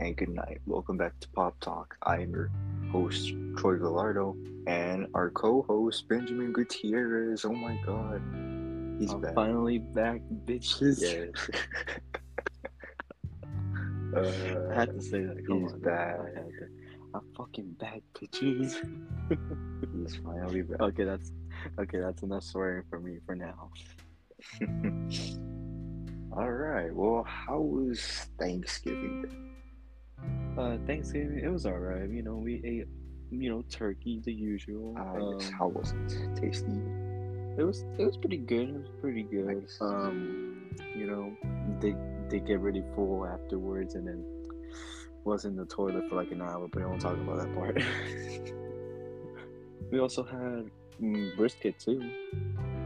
and good night. Welcome back to Pop Talk. I am your host, Troy Gallardo, and our co host, Benjamin Gutierrez. Oh my god. He's I'm back. finally back, bitches. Yes. Uh, I had to say that. Come He's on, back. I had to. I'm fucking back, bitches. He's finally back. okay, that's okay. That's enough swearing for me for now. All right. Well, how was Thanksgiving? Uh, Thanksgiving, it was alright. You know, we ate, you know, turkey, the usual. Uh, yes, Um, how was it? Tasty? It was it was pretty good. It was pretty good. Nice. Um, you know, they they get really full afterwards, and then was in the toilet for like an hour. But I won't talk about that part. we also had mm, brisket too.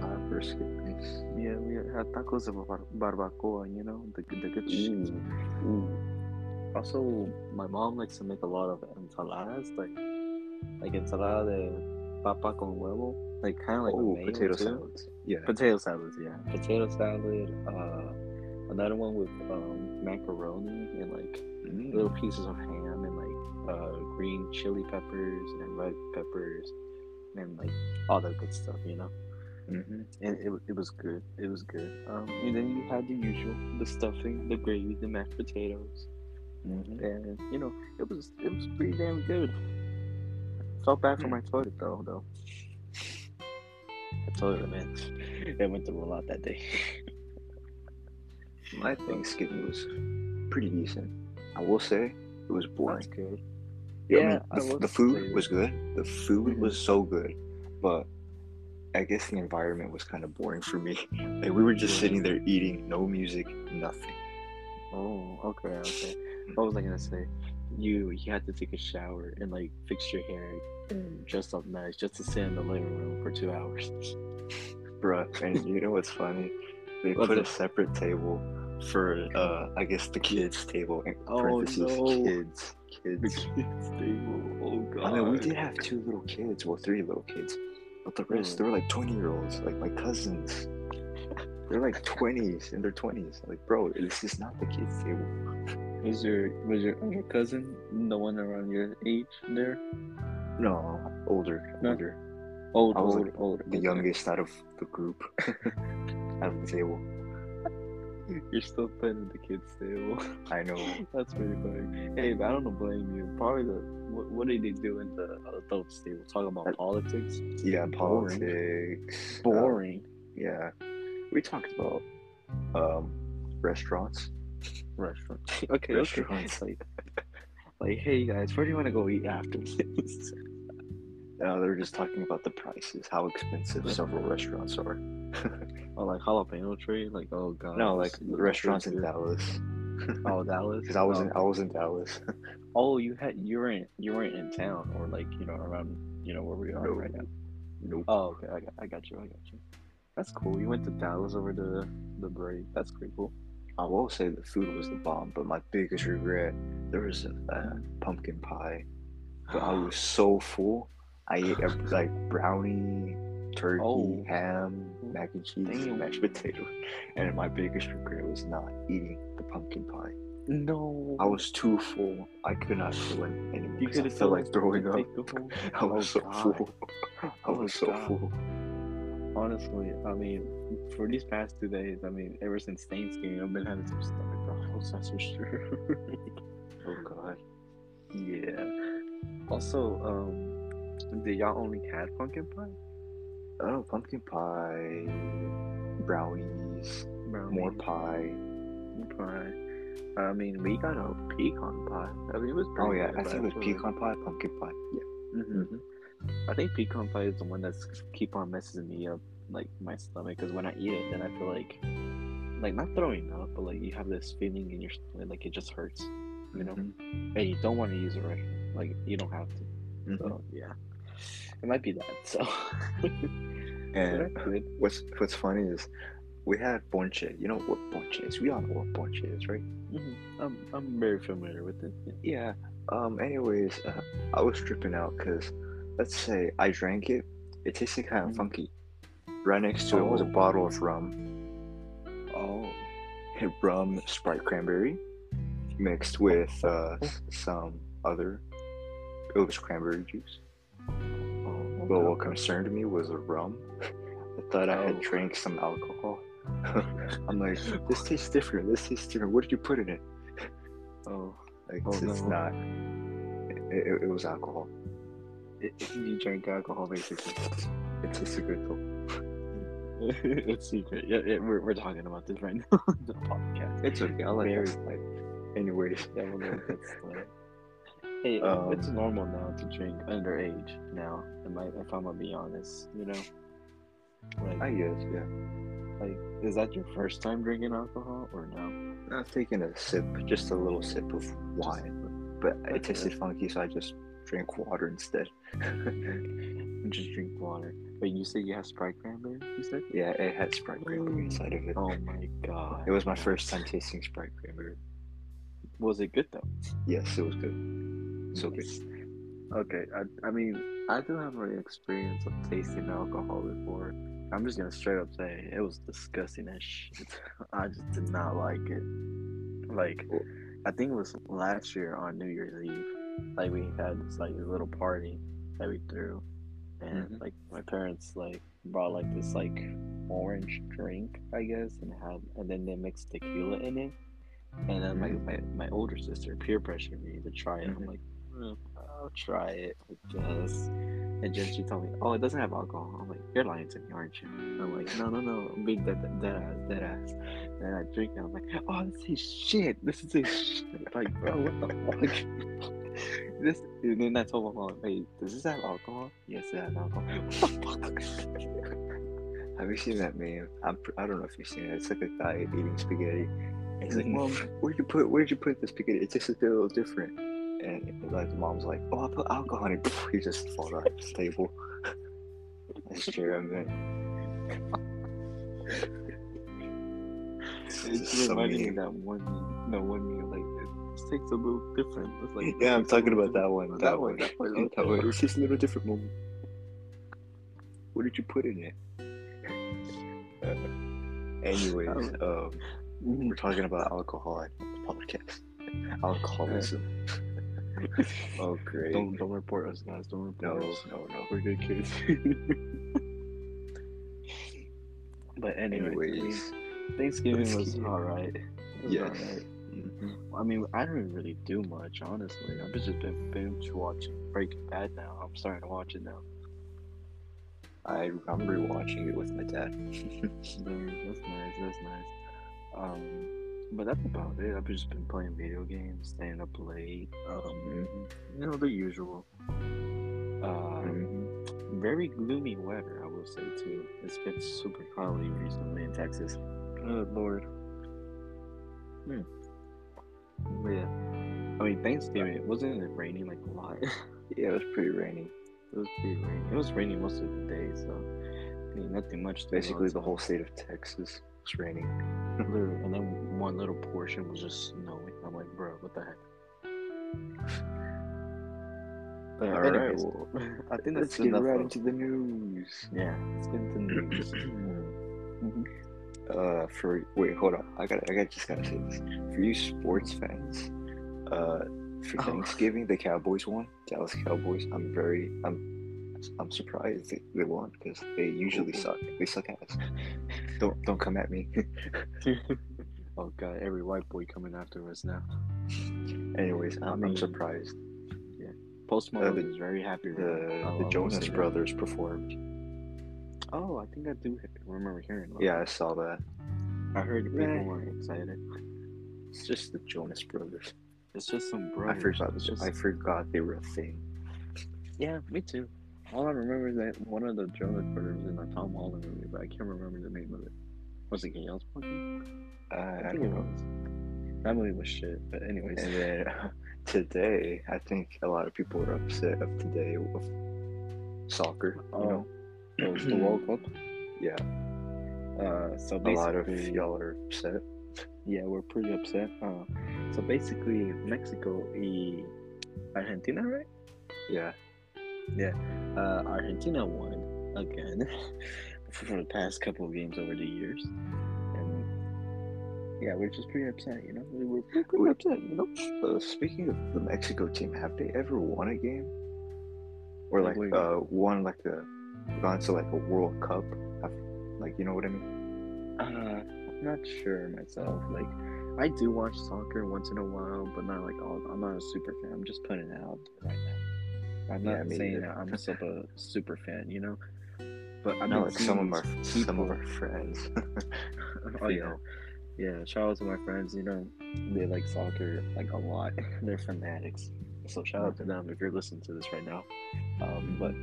Uh, brisket. Nice. Yeah, we had tacos of bar- barbacoa. You know, the good- the good shit. Mm. Also, my mom likes to make a lot of ensaladas, like like ensalada de papa con huevo, like kind of like oh, potato too. salads. Yeah. Potato salads, yeah. Potato salad. Uh, another one with um, macaroni and like Mm. little pieces of ham and like uh, green chili peppers and red peppers and like all that good stuff, you know. hmm And it, it was good. It was good. Um, and then you had the usual, the stuffing, the gravy, the mashed potatoes, hmm and you know it was it was pretty damn good. Felt bad for my toilet though, though. I told you, man. It went to roll out that day. My Thanksgiving was pretty decent. I will say it was That's boring. I mean, Yeah, I the, will the food was good. The food Mhm. was so good, but I guess the environment was kind of boring for me. Like we were just sitting there eating, no music, nothing. Oh, okay, okay. What was I gonna say? You you had to take a shower and like fix your hair and dress up nice just to sit in the living room for two hours. Bruh, and you know what's funny? They What's put a separate table for, uh, I guess the kids' table. In Oh, no. kids, The kids. kids table. Oh god. I mean, we did have two little kids, well, three little kids, but the rest, Mm. they were like 20 year olds, like my cousins. They're like 20s, in their 20s. Like, bro, this is not the kids' table. Was your was your your cousin the one around your age there? No, older, No. older. Old, I was old, like old. The youngest out of the group, out of the table. You're still playing at the kids' table. I know. That's pretty funny. Hey, but I don't blame you. Probably the what, what did they do in the adults table? Talking about That- politics. Yeah, Boring. politics. uh, Boring. yeah, we talked about um restaurants. Restaurant. okay, Restaurants. okay. Like, like, hey guys, where do you want to go eat after this? Uh, they were just talking about the prices, how expensive several restaurants are. oh, like jalapeno tree. Like, oh god. no, like this- the this restaurants in. Dallas. Oh, Dallas. Because I was in, Oh. I was in Dallas. Oh, you had you weren't you weren't in town or like you know around you know where we are No. right now. nope. Oh, okay, I got, I got you, I got you. That's cool. You went to Dallas over the the break. That's pretty cool. I will say the food was the bomb, but my biggest regret there was a uh, pumpkin pie, but I was so full. I ate uh, like brownie, turkey, Oh. ham, mac and cheese, Damn. mashed potato, and my biggest regret was not eating the pumpkin pie. No, I was too full. I could not fill in anymore. You could have felt like throwing up. Take the whole. I was Oh, so God. full. I Oh, was so God. full. Honestly, I mean, for these past two days, I mean, ever since Thanksgiving, I've been having some stomach problems. That's for sure. Oh god. yeah. Also, um, did y'all only had pumpkin pie? Oh, pumpkin pie, brownies, Brownie, more pie. pie. I mean, we got a pecan pie. I mean, it was. Oh yeah, I think it was pecan pie, pumpkin pie. Yeah. hmm I think pecan pie is the one that's keep on messing me up, like my stomach. Because when I eat it, then I feel like, like not throwing up, but like you have this feeling in your stomach, like it just hurts, you know. Mhm. And you don't want to use it restroom, like you don't have to. Mhm. So yeah, it might be that. So. And what's what's funny is we had ponche. You know what ponche is? We all know what ponche is, right? Mhm. I'm I'm very familiar with it. Yeah. Yeah. Um. Anyways, uh, I was tripping out because, let's say I drank it, it tasted kind of Mhm. funky. Right next to it was a Oh. bottle of rum. Oh. Hit rum, Sprite cranberry, mixed with uh, some other. It was cranberry juice. Oh, But what concerned me was the rum. I thought I had Oh. drank some alcohol. I'm like, this tastes different. This tastes different. What did you put in it? Oh, Like, Oh, it's no. not. It, it, it was alcohol. It, you drink alcohol basically. it's a though. it's secret. Yeah, yeah, we're, we're talking about this right now on the podcast. It's okay. I like Very- that. Like, anyways, Yeah, well, no, that's like, hey, Um, it's normal now to drink underage. Now, am I, if I'm gonna be honest, you know, like, I guess yeah. like, is that your first time drinking alcohol or no? I've taken a sip, just a little sip of wine, but it tasted funky, so I just drank water instead. Just drink water. But you said you have Sprite cranberry. You said? yeah, it had Sprite cranberry mm. inside of it. Oh my god! It was my first time tasting Sprite cranberry. Was it good though? Yes, it was good. So good. Okay, I, I mean, I do have an experience of tasting alcohol before. I'm just gonna straight up say it was disgusting as shit. I just did not like it. Like, I think it was last year on New Year's Eve. Like we had this like little party that we threw, and Mhm. like my parents like brought like this like orange drink, I guess, and had and then they mixed tequila in it. And then my, my, my older sister peer pressured me to try it. I'm Mhm. like, "Mm, I'll try it, guess. And then she told me, oh, it doesn't have alcohol. I'm like, you're lying to me, aren't you? I'm like, no, no, no, I'm being dead, dead, ass, dead ass. And I drink it. I'm like, oh, this is shit. This is shit. Like, bro, what the fuck? this. And then I told my mom, hey, does this have alcohol? Yes, it has alcohol. What the fuck? Have you seen that meme? I'm, I don't know if you've seen it. It's like mm-hmm. a guy eating spaghetti. He's like, Mom, where'd you put where'd you put the spaghetti? It tastes a little different. And like the mom's like, Oh, I put alcohol in it. He just falls off the table. That's true, I mean. It's reminding me that one. No, one meme like it tastes a little different. It's like Yeah, I'm talking about that one. That, That one. one, that one, one. It's just a little different moment. What did you put in it? Uh, anyways, um, we're talking about alcohol the podcast. Alcoholism. oh, great. Don't don't report us, guys. Don't report No, us. no, no. We're good kids. but anyway, Anyways, Thanksgiving was alright. It was Yes. I mean, I didn't really do much, honestly. I've just been binge watching Breaking Bad now. I'm starting to watch it now. I, I'm rewatching it with my dad. That's nice. That's nice. Um, but that's about it. I've just been playing video games, staying up late. Um, Mhm. you know the usual. Um, very gloomy weather, I will say too. It's been super cloudy recently in Texas. Oh Lord. Hmm. Yeah. I mean, Thanksgiving it wasn't it raining like a lot? Yeah, it was pretty rainy. It was pretty rainy. It was raining most of the day, so I mean, nothing much. Basically, the whole state of Texas was raining. Literally, and then one little portion was just snowing. I'm like, bro, what the heck? But All right, anyways, well, I think let's that's get right of- into the news. Yeah, let's get into the news. Mhm. Uh, for wait, hold on. I got, I got, just gotta say this. For you sports fans, uh, for Oh. Thanksgiving, the Cowboys won. Dallas Cowboys. I'm very, I'm, I'm surprised they, they won because they usually suck. They suck ass. Don't, don't come at me. oh god, every white boy coming after us now. Anyways, I'm, I I'm mean, surprised. Post Malone the- is very happy. The the Jonas. Brothers performed. Oh, I think I do remember hearing. About Yeah, I saw that. I heard people Meh. were excited. It's just the Jonas Brothers. It's just some I brothers. forgot. It's just I forgot they were a thing. Yeah, me too. All I remember is that one of the Jonas Brothers in the Tom Holland movie, but I can't remember the name of it. Was it Gail Smoking? Uh, I, I don't think it know. was. That movie was shit, but anyways. And then today, I think a lot of people are upset of today with soccer. You know, it was the World Cup. yeah, Uh, so a lot of y'all are upset. yeah, we're pretty upset. Uh, so basically, Mexico y Argentina, right? Yeah, Yeah. Uh, Argentina won again for the past couple of games over the years, and Yeah, we're just pretty upset, you know. We were pretty upset, you know. Uh, speaking of the Mexico team, have they ever won a game? Or Like, uh won like a gone to like a World Cup? Have- Like you know what I mean? Uh, I'm not sure myself. Like, I do watch soccer once in a while, but not like all. I'm not a super fan. I'm just putting it out right now. I'm Yeah, not saying I'm a super fan, you know. But I know like some of our these some of people- our friends. oh yeah, yeah. Shout out to my friends. You know, they like soccer like a lot. They're fanatics. So shout out to them if you're listening to this right now. Um, but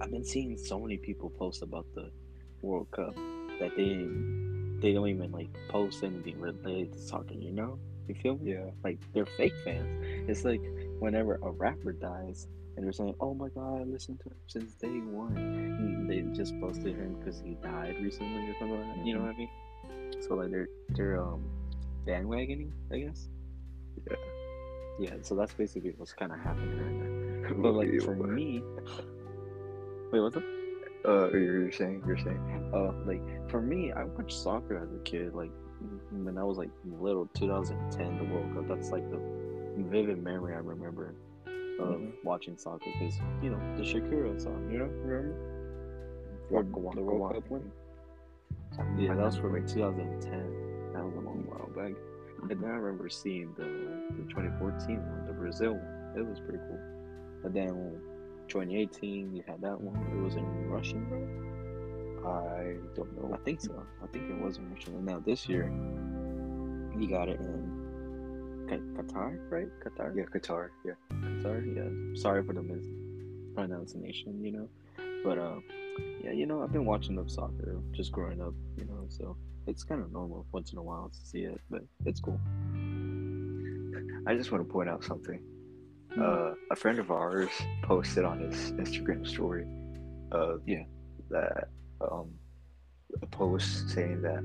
I've been seeing so many people post about the World Cup that they they don't even like post anything related to soccer. You know, you feel me? yeah. Like they're fake fans. It's like whenever a rapper dies and they're saying, "Oh my god, I listened to him since day one." And they just posted him because he died recently or something like that. You know what I mean? So like they're they're um bandwagoning, I guess. Yeah. Yeah. So that's basically what's kind of happening right now. But like for me, wait, what's up? uh, you're saying you're saying Uh, like for me, I watched soccer as a kid. Like when I was like little, 2010, the World Cup. That's like the vivid memory I remember of Mhm. watching soccer because you know the Shakira song. You know, remember? Or Waka Waka the World. Cup one. Yeah, that was from 2010. That was a long while back. And then I remember seeing the, the 2014 one, the Brazil one. It was pretty cool. But then 2018, you had that one. It was in Russian. I don't know. I think so. I think it was in Russian. And now this year, you got it in Qa- Qatar, right? Qatar? Yeah, Qatar. Yeah. Qatar. Yeah. Sorry for the mispronunciation, you know. But uh, yeah, you know, I've been watching up soccer just growing up, you know. So it's kind of normal once in a while to see it, but it's cool. I just want to point out something. Hmm. Uh, a friend of ours posted on his Instagram story. Uh, Yeah. That um, a post saying that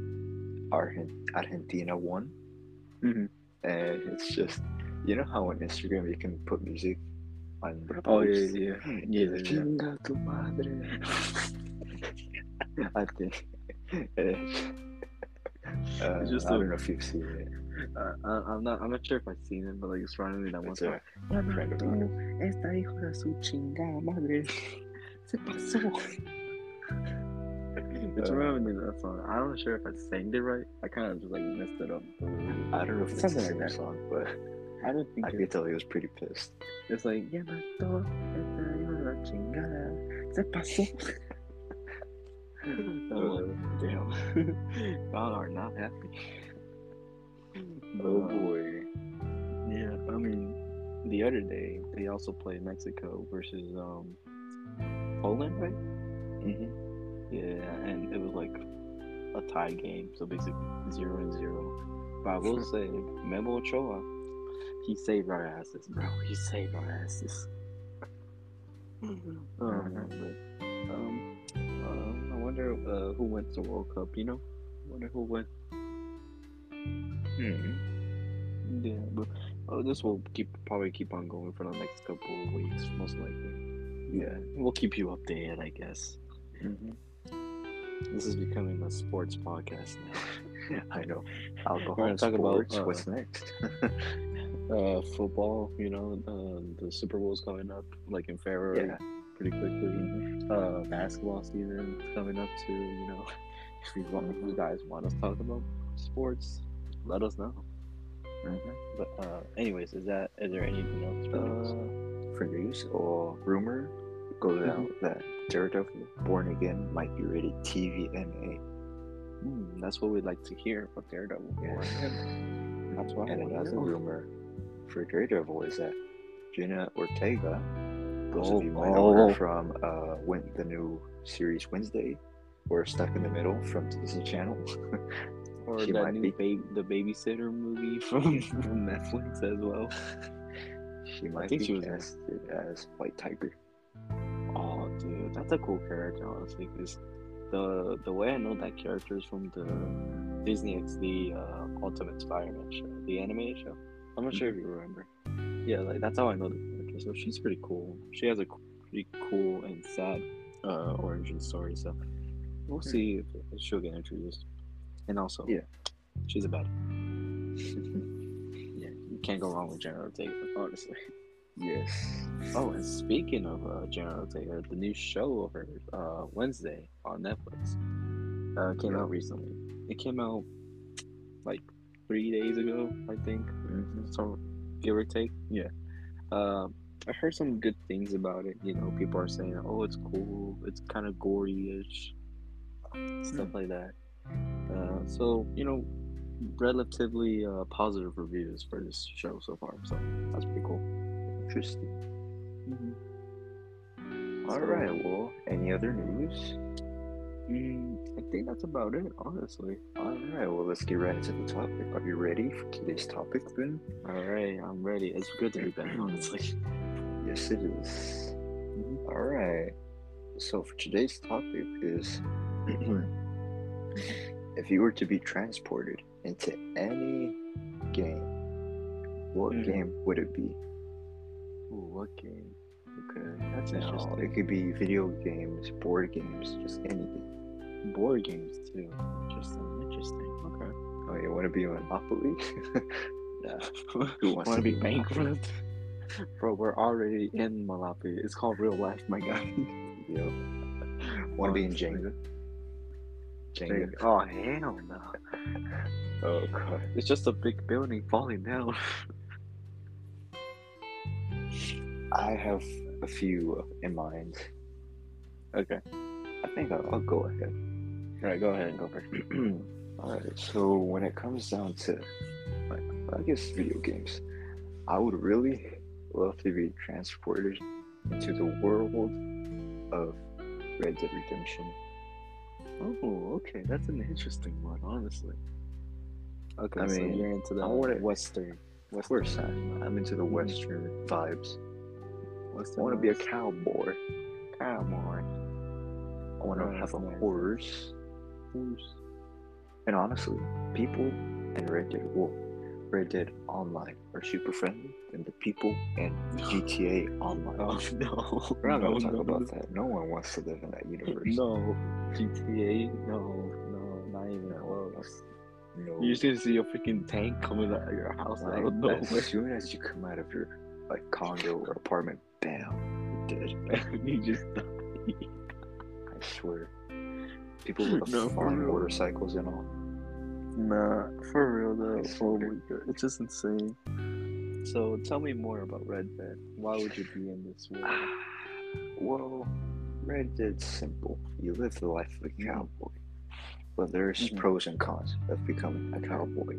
Argentina won, Mhm. and it's just you know how on Instagram you can put music on the Oh yeah, post? yeah, yeah, yeah. Chinga tu madre. I think. uh, I a- don't know if you've seen it. Uh, I, I'm not. I'm not sure if I've seen it, but like it's reminding me that one It's song. a friend of ours. Esta hijo de su chingada madre se pasó. It's Uh, reminding me that song. I'm not sure if I sang it right. I kind of just like messed it up. I don't know if it's Something the like same that. song, but I don't think I it- could tell he was pretty pissed. it's like ya mató esta hijo de la chingada se pasó. oh, damn. God are not happy. Oh Uh, boy. Yeah, I mean, the other day they also played Mexico versus um Poland, right? hmm Yeah, and it was like a tie game, so basically zero and zero. But I will say, Memo Ochoa, he saved our asses, bro. He saved our asses. Oh, man, but, um, uh, I wonder uh, who went to World Cup. You know, I wonder who went. Hmm. Yeah, but uh, this will keep probably keep on going for the next couple of weeks, most likely. Yeah, we'll keep you updated, I guess. hmm This is becoming a sports podcast now. I know. Alcohol, We're gonna talk about, sports. uh, What's next? Uh, football, you know, uh, the Super Bowl's coming up like in February, Yeah. pretty quickly. Uh, basketball season coming up too. You know, if you want, if you guys want us to talk about sports, let us know. Mhm. But uh, anyways, is that is there anything else? For news? Uh, for news or rumor goes Mhm. out that Daredevil Born Again might be rated TVMA. Hmm, that's what we'd like to hear about Daredevil. Yes. That's I and another rumor for Daredevil is that Jenna Ortega, those Oh, of you might know her oh. from uh, when the new series Wednesday, or Stuck in the Middle from Disney Channel. Or She that new the babysitter movie from, from Netflix as well. she might think be she was casted as White Tiger. Oh, dude, that's a cool character, honestly. Because the the way I know that character is from the Disney XD uh, Ultimate Spider-Man show, the animated show. I'm not sure if you remember. Yeah, like that's how I know the character. So she's pretty cool. She has a pretty cool and sad uh, origin story. So we'll Hmm. see if she'll get introduced. And also, Yeah. She's a bad. yeah, you can't go wrong with Jenna Ortega, honestly. Yes. Oh, and speaking of uh, Jenna Ortega, the new show of her uh, Wednesday on Netflix uh, came Yeah. out recently. It came out like three days ago, I think. Mhm. So give or take, yeah. Um, I heard some good things about it. You know, people are saying, "Oh, it's cool. It's kind of gory-ish, stuff like that." Uh, so you know, relatively uh, positive reviews for this show so far. So that's pretty cool. Interesting. All So- right. Well, any other news? Mm, I think that's about it, honestly. All right. Well, let's get right into the topic. Are you ready for today's topic, Ben? All right, I'm ready. It's good to be back, honestly. Yes, it is. All right. So for today's topic is if you were to be transported into any game, what Mhm. game would it be? Ooh, what game? Okay, that's Now, interesting. it could be video games, board games, just anything. Board games too. Interesting. Interesting. Okay. Oh, you want to be Monopoly? Yeah. Who wants Want to be bankrupt? Bro, we're already in Monopoly. It's called real life, my guy. yep. Want to be in. Jenga? Jenga. Oh hell no! Oh god. It's just a big building falling down. I have a few in mind. okay. I think I'll, I'll go ahead. All right, go ahead and go first. Alright, so when it comes down to, like, I guess video games, I would really love to be transported into the world of Red Dead Redemption. Oh, okay. That's an interesting one, honestly. Okay, I so mean, you're into the I wanna- western. Of course, I'm, I'm into the Mhm. Western vibes. Western I want to be a vibes. cowboy. cowboy. I want to Nice, have a nice. horse. Who's- And honestly, people Red Dead, well, Red Dead Online are super friendly than the people in GTA Online. Oh no! We're not no, gonna talk no, about no. that. No one wants to live in that universe. No, GTA. No, no, not even close. No. You're just gonna see a freaking tank coming out of your house out of Like, nowhere. as soon as you come out of your like condo or apartment, bam, you're dead. you just die. I swear. People with No, farm motorcycles and all. Nah, for real though. Oh my god, it's just insane. So tell me more about Red Dead. Why would you be in this world? well, Red Dead's simple. You live the life of a Mhm. cowboy. But there's Mhm. pros and cons of becoming a cowboy.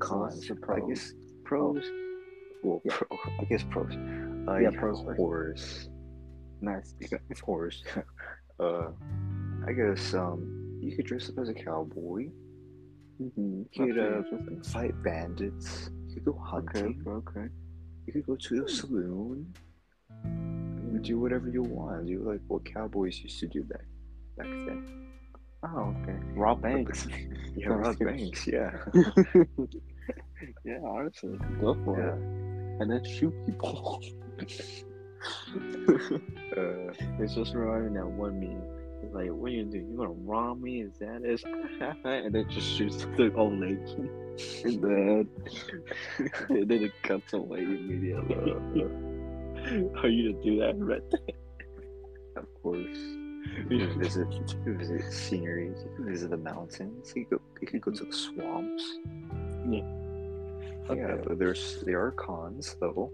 Cons, the I pros? guess pros. Well, Yeah. pro, I guess pros. Uh, Yeah, pros horse. Nice. A horse. uh, I guess um, you could dress up as a cowboy. Mm-hmm. You could uh, fight bandits. You could go Okay, hunting. okay. You could go to the saloon. You do whatever you want. Do like what cowboys used to do back back then. Oh, okay. Rob Banks. Yeah, rob good. banks. Yeah. yeah, honestly, go for yeah. it. And then shoot people. Uh, it's just reminding that one meme. Like, what are you do? You gonna rob me? Is that it? and then just shoots the old lady in the head. and then it cuts away immediately. Are you gonna do that, Red Dead? of course. You could visit, you could visit sceneries. You could visit the mountains. You could go, you could go to the swamps. Yeah. Yeah, Okay. but there's there are cons though.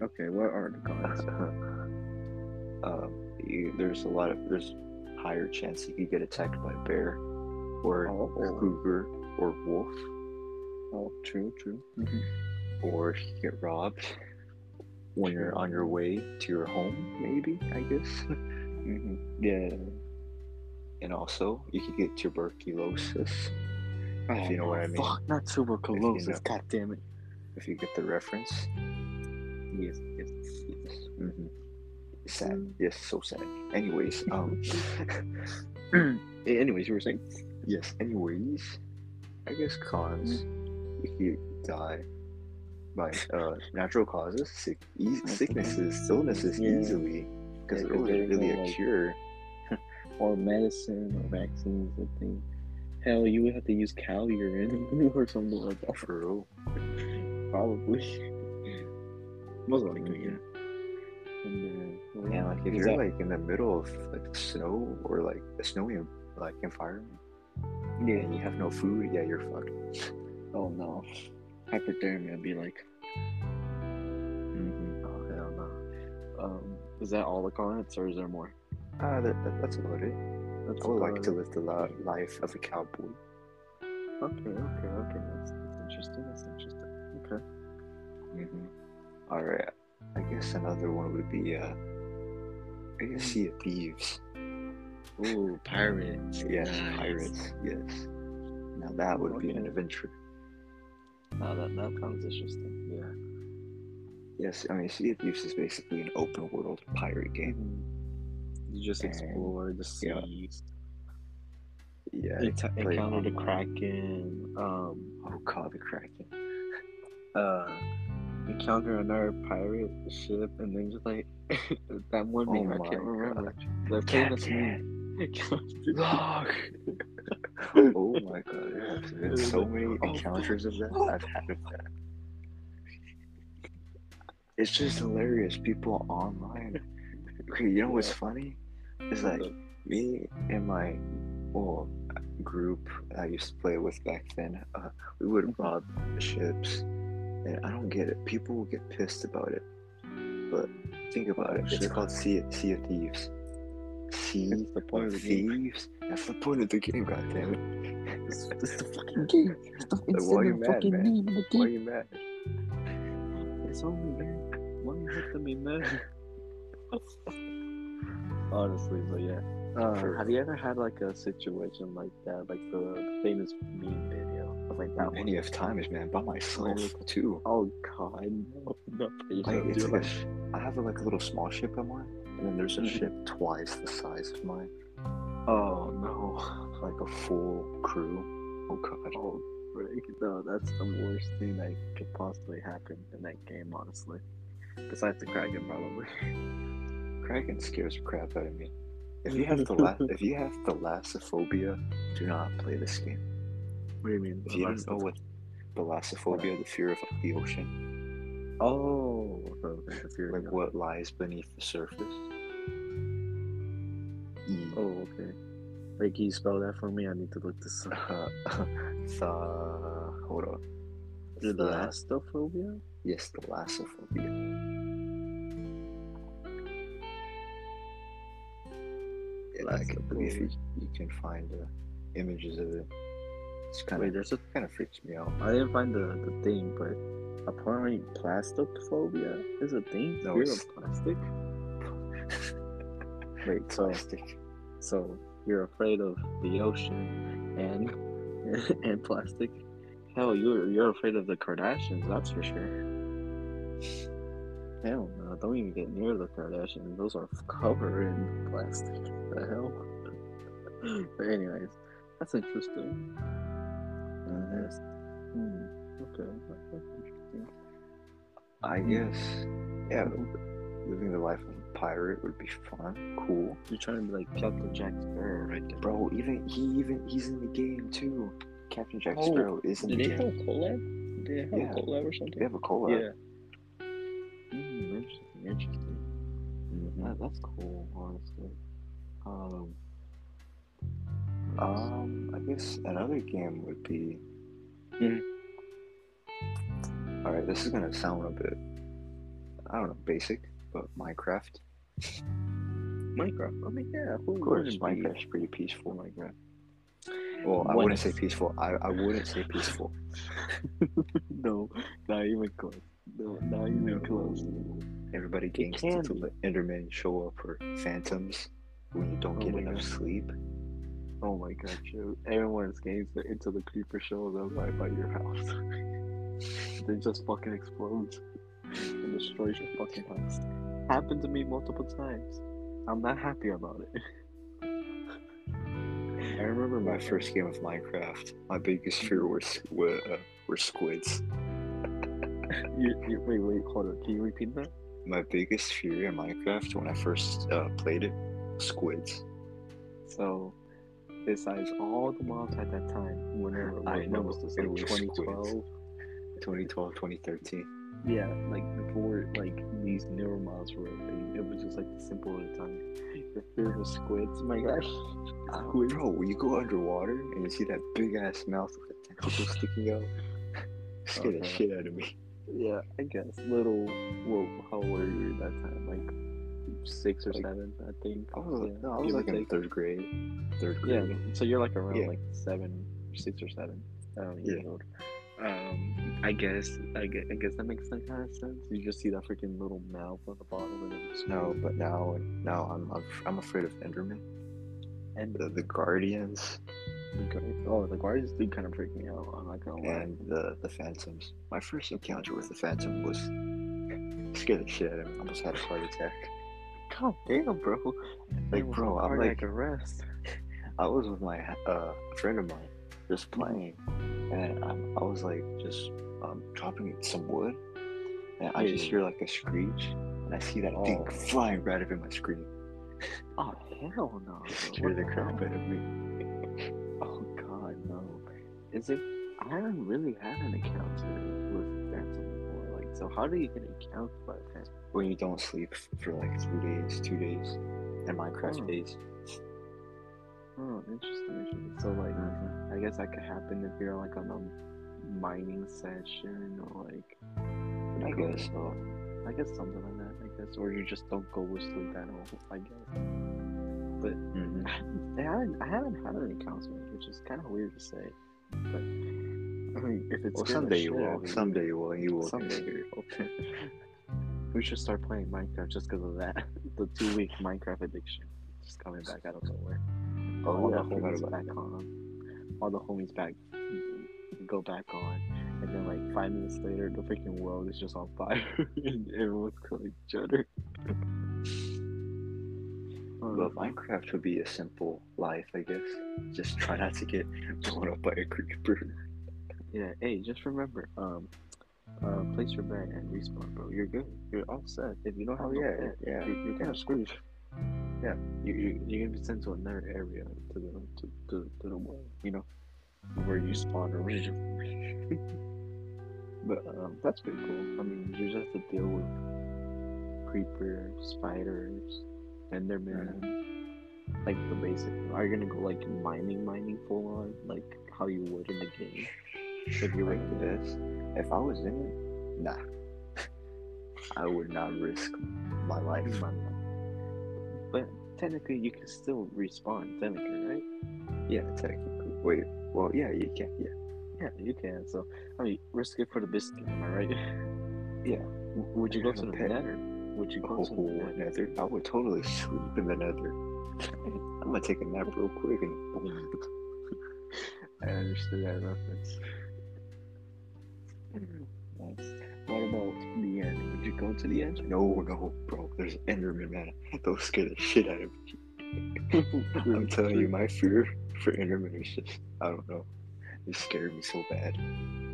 Okay, what are the cons? um, you, there's a lot of there's higher chance you could get attacked by a bear, or Oh. cougar, or wolf, Oh, true, true. or you could get robbed when you're on your way to your home. Maybe I guess. Mm-hmm. Yeah. And also, you could get tuberculosis if you know what I mean. Oh, Fuck, not tuberculosis. know. God damn it. If you get the reference. Yes, yes, Yes. hmm Sad. Yes, so sad. Anyways, um. Anyways, you were saying? yes. Anyways, I guess cons. If you die by uh natural causes, sick, e- sicknesses, illnesses Yeah. easily, because Yeah, there 'cause there's really no, a like- cure. Or medicine or vaccines, I think. Hell, you would have to use cow urine or something like that. For real. Probably. Most likely, yeah. And, And like if is you're like in the middle of like snow or like a snowy like environment yeah. and you have no food, yeah, you're fucked. Oh no. Hypothermia would be like, Mm-hmm. oh hell no. Um, is that all the comments or is there more? Uh, that, that, that's about it. That's I would like about to live the life of a cowboy. Okay, okay, okay. That's, that's interesting. That's interesting. Okay. Mm-hmm. All right. I guess another one would be uh, I guess Sea of Thieves. Ooh, pirates. Yes, Nice. pirates. Yes. Now that would be an Okay. adventure. Now that that sounds interesting. Yeah. Yes, I mean Sea of Thieves is basically an open world pirate game. You just And- explore the seas. Yeah. Ent- play encounter the kraken. Um. Oh god, the Kraken. Uh. Encounter another pirate ship, and then just like that one Oh meme I can't remember. god. The famous Captain. meme. Look. oh my god, there's been so many Oh, encounters of that I've had with that. It's just hilarious. People online. Okay, you know what's funny? It's like me and my well group I used to play with back then. Uh, we would rob ships, and I don't get it. People will get pissed about it, but think about it. It's called Sea, sea of Thieves. Sea That's the point of. Thieves. That's the point of the game, goddammit. It's, it's the fucking game. It's, the, it's why you mad, fucking man? of the Why game. you mad? It's only man. Why you have to be mad? Honestly, but yeah. Uh, have you ever had like a situation like that, like the famous meme of like that one? Many of times, man, by myself too. Oh god, no, not by Like it's like a sh- I have a, like a little small ship of mine, and then there's a Mhm. ship twice the size of mine, oh no, like a full crew. Oh god. oh frick, no, that's the worst thing that could possibly happen in that game, honestly. Besides the Kraken, probably. Kraken scares the crap out of me. If you have the la- if you have thalassophobia, do not play this game. What do you mean? If you don't know what thalassophobia, the fear of the ocean, Oh, okay, the fear like what lies beneath the surface. E- Oh, okay. Like, can you spell that for me? I need to look this up. Uh, tha- hold on. Thalassophobia? Yes, thalassophobia. Yeah, I believe you, you can find uh, images of it. It's kind Wait, of there's a. kind of freaks me out. I didn't find the, the thing, but apparently plastophobia is a thing. No, Fear it's- of plastic. Wait, so Plastic. so you're afraid of the ocean and and plastic? Hell, you're you're afraid of the Kardashians. That's for sure. Hell no! Don't even get near the Kardashians. Those are covered in plastic. The hell. but anyways, that's interesting. Hmm. Okay. That's interesting. I guess, yeah, living the life of a pirate would be fun, cool. You're trying to be like Captain Jack Sparrow, right there. Bro, even he even he's in the game too. Captain Jack Oh, Sparrow is in Did the they have a game. collab? Did they have Yeah. a collab or something? They have a collab. Yeah. Mm, interesting. Interesting. Mhm. That, that's cool, honestly. Um. Um, I guess another game would be. Mhm. All right, this is gonna sound a bit, I don't know, basic, but Minecraft. Minecraft. I mean, yeah. Of course, be- Minecraft's pretty peaceful. Minecraft. Well, I When- wouldn't say peaceful. I, I wouldn't say peaceful. no, not even close. No, not even No. close. Everybody can gangsta to be. let Endermen show up or phantoms when you don't Oh get enough God. sleep. Oh my god, Joe. Everyone's games into the creeper shows up right by your house. they just fucking explodes and destroys your fucking house. Happened to me multiple times. I'm not happy about it. I remember my first game of Minecraft. My biggest fear was were, uh, were squids. you, you, wait, wait, hold on. Can you repeat that? My biggest fear in Minecraft when I first uh, played it, squids. So, besides all the mobs at that time, whenever I when know, was this it was 2012? 2012, 2013. Yeah, like before like these newer mobs were a thing, it was just like the simple at the time. Your favorite squids, my gosh. Uh, bro, when you go underwater and you see that big ass mouth with the tentacles sticking out, scare the shit out of me. Yeah, I guess little. Well, how old were you at that time? Like six or Like- seven, I think. I was, yeah, no, I was give or like in third grade. Third grade. Yeah, so you're like around Yeah. like seven, six or seven. Um, Yeah. years old. Um, I guess, I guess, I guess that makes that kind of sense. You just see that freaking little mouth on the bottom and then just No, but now, now I'm, I'm, I'm afraid of Enderman. and The, the Guardians the guard- oh, the guardians do kind of freak me out. I'm not gonna lie. and the the Phantoms. My first encounter with the Phantom was scared the shit out of me. I almost had a heart attack. God damn, bro. Like, bro, I'm like- arrest. I was with my uh, friend of mine just playing, and I, I was like just um, chopping some wood, and I just hear like a screech, and I see that thing Oh. flying right up in my screen. Oh hell no! What the the crap out of me. Oh god, no. Is it? I haven't really had an encounter with Phantom before. Like, so how do you get encountered by a Phantom? When you don't sleep for like three days, two days, and Minecraft Oh. days. Oh, interesting. interesting. So like, Mhm. I guess that could happen if you're like on a mining session or like. I guess so. I guess something like that. I guess, or you just don't go to sleep at all. I guess. But Mhm. I haven't, I haven't, had any encounter, which is kind of weird to say. But I mean, if it's Well, someday you will. Someday you will. You will Someday. scared. we should start playing Minecraft just because of that. the two week Minecraft addiction just coming back out of nowhere. Oh, all yeah, the homies back on. All the homies back go back on. And then like five minutes later the freaking world is just on fire and everyone's killing each other. Well, Um, Minecraft would be a simple life, I guess. Just try not to get blown up by a creeper. yeah, hey, just remember, um uh, place your bet and respawn, bro. You're good. You're all set. If you don't have Oh, no yeah, bet, yeah, you're, you're kind yeah. of screwed. Yeah, you, you, you're gonna be sent to another area to the to, to, to the world, you know, where you spawned originally. but um, that's pretty cool. I mean, you just have to deal with creepers, spiders, Enderman, like the basic. Are you gonna go like mining, mining full on, like how you would in the game? If you were Like this. If I was in it, nah. I would not risk my life. But technically, you can still respawn, technically, right? Yeah, technically. Wait, well, yeah, you can. Yeah. Yeah, you can. So, I mean, risk it for the biscuit, am I right? Yeah. W- Would you go to the pet. nether? Would you go Oh, to the oh, nether? nether. I would totally sleep in the nether. I'm gonna take a nap real quick and boom. I understood that reference. About the end? Would you go to the end? No, no, bro. There's Enderman, man. Those scare the shit out of me. I'm telling you, my fear for Enderman is just, I don't know. It scared me so bad.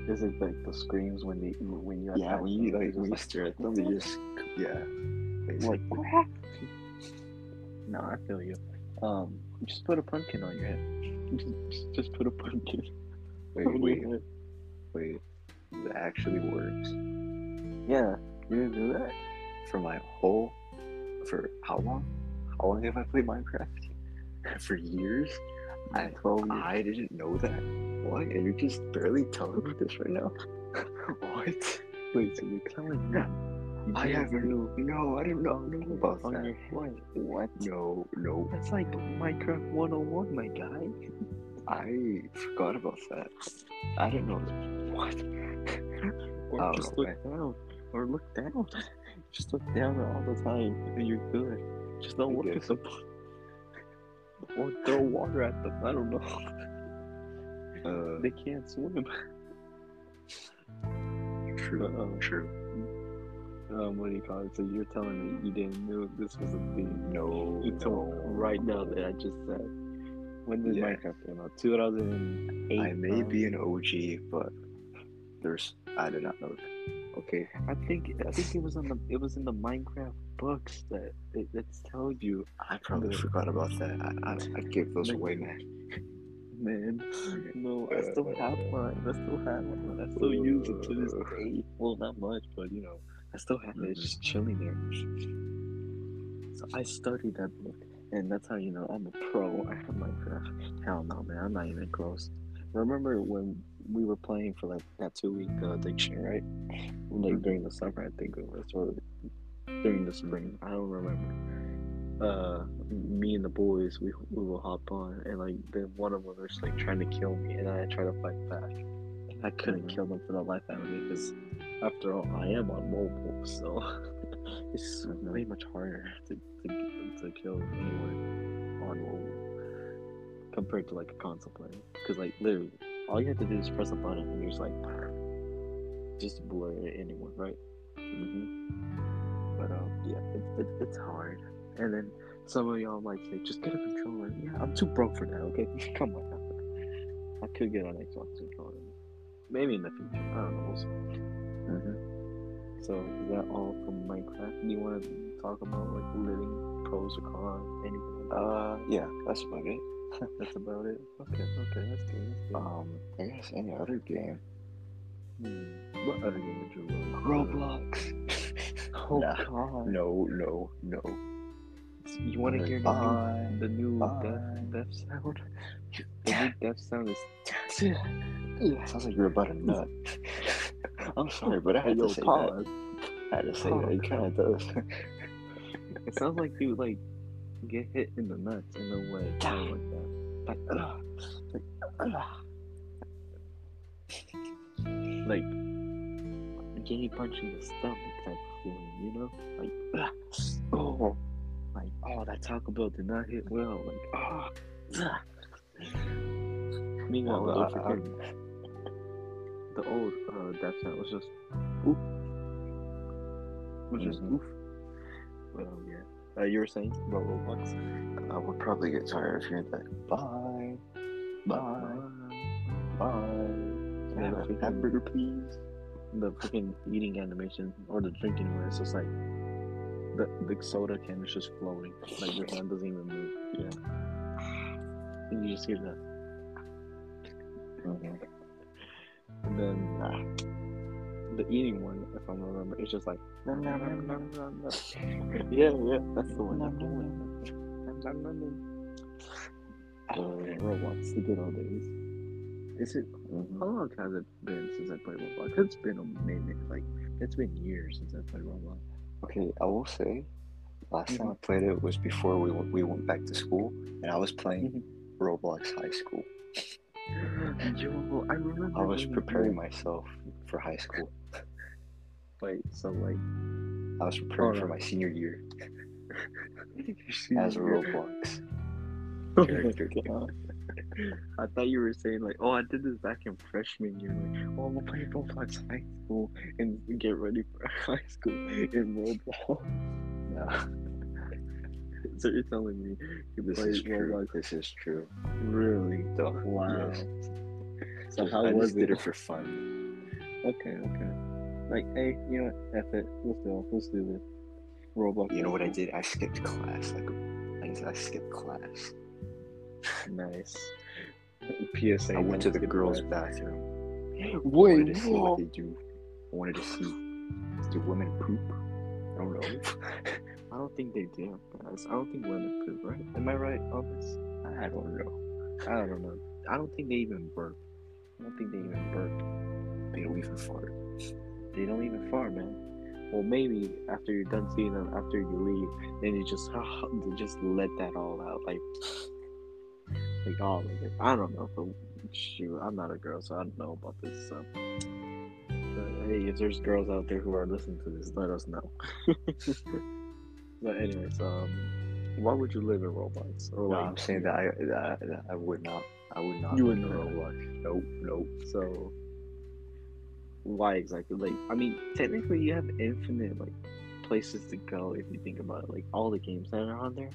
Is it like the screams when they when you Yeah, when you like when you stare at them, they just yeah. like, no, I feel you. Um, just put a pumpkin on your head. Just, just put a pumpkin. wait, wait, wait. That actually works Yeah, you didn't do that. for my whole for how long? How long have I played Minecraft? for years. I Twelve years. I didn't know that. What? And you're just barely telling me this right now? what? Wait, so you're telling me you I never knew. No, I didn't know, know about on that. your head? What? No, no. That's like Minecraft 101, my guy. I forgot about that. I didn't know that. What? Or Oh, just look down. Or look down. Just look down all the time and you're good. Just don't I look at them. Or throw water at them. I don't know. Uh, They can't swim. true. Um, True. um, what do you call it? So you're telling me you didn't know this was a thing No. until no, right now that I just said. When did Yeah. Minecraft come out? 2008. I may be an OG, but there's. I did not know that. Okay. I think I think it was on the it was in the Minecraft books that it, it's telling you, I probably forgot about that. I, I, I gave those Like- away, man. man. No, I still have mine. I still have mine. I still use it to this uh. day. Well, not much, but you know, I still have it. It's just chilling there. So I studied that book, and that's how you know I'm a pro. I have Minecraft. Hell no, man. I'm not even close. Remember when we were playing for like that two week uh, dictionary, right? Like during the summer, I think it was, or during the spring. I don't remember. Uh, me and the boys, we we will hop on, and like then one of them was like trying to kill me, and I tried to fight back, I couldn't Mhm. kill them for the life out of me because, after all, I am on mobile, so it's Mhm. way much harder to to, to kill anyone on mobile compared to like a console player. Because like literally, all you have to do is press a button, and you're just like, just blur anyone, right? Mm-hmm. But um, yeah, it, it, it's hard. And then some of y'all might say, just get a controller. Yeah, I'm too broke for that. Okay, come on. I could get an Xbox controller. Maybe in the future. I don't know. Mm-hmm. So is that all from Minecraft? Do you want to talk about like living pros or cons, anything? Like that? Uh, yeah, that's about it. that's about it. Okay, okay, that's good. That's good. Um, I guess any other game. Hmm. What other game would you like? Roblox. Oh Nah. God. No, no, no. You want to hear the new, the new death, death sound? The new death sound is. Sounds like you're about a nut. I'm sorry, but I had Yo, to say pause. that. I had to say that. It kind of does. It sounds like you like get hit in the nuts in a way, of like that. Like, ugh, like, ugh. like getting punched in the stomach type of feeling, you know? Like, ugh, oh, like oh, that Taco Bell did not hit well. Like, ah, ugh. Meanwhile, Well, the, I- I- the old uh, death sound was just oof, was just Mhm. oof. Um, yeah. Uh, you were saying about Roblox? I would probably get tired of hearing that. Bye. Bye. Bye. Can I have a hamburger, please? The freaking eating animation or the drinking one, it's just like the the soda can is just floating. Like your hand doesn't even move. Yeah. And you just hear that. Mhm. And then ah, the eating one, if I remember, it's just like nom, nom, nom, nom, nom, nom. Yeah, yeah, that's the one. That's the one. Nom, nom, nom, nom. Oh, man, Roblox, the good old days. Is it Mhm. How long has it been since I played Roblox? It's been a minute. Like it's been years since I played Roblox. Okay, I will say, last Mm-hmm. time I played it was before we went, we went back to school, and I was playing Mm-hmm. Roblox High School. Yo, I remember. I was preparing myself for high school. Wait, so like I was preparing Oh, for my senior year you as a Roblox Oh character. I thought you were saying like, oh, I did this back in freshman year. Like, oh, I'm gonna play Roblox high school and get ready for high school in Roblox. Yeah, so you're telling me you this is true. Roblox? This is true. Really? Wow. yes. So how I was just did it? it for fun. Okay, okay. Like, hey, you know what? F it. Let's go. Let's do this. Roblox. You know what I did? I skipped class. Like I, said, I skipped class. Nice. PSA. I went to the girls' class. bathroom. I Wait, wanted to see what they do. I wanted to see do women poop. I don't know. I don't think they do, guys. I don't think women poop, right? Am I right this? I don't know. I don't know. I don't think they even burp. I don't think they even burp. They don't even fart. They don't even fart, man. Well, maybe after you're done seeing them, after you leave, then you just you just let that all out, like like all of it. I don't know, but shoot, I'm not a girl, so I don't know about this stuff. But hey, if there's girls out there who are listening to this, let us know. but anyways, um, why would you live in Roblox? Or No, like, I'm saying that I that, that I would not. I would not. You wouldn't in know. Roblox. Nope. Nope. So why exactly? Like, I mean, technically, you have infinite like places to go if you think about it. Like all the games that are on there,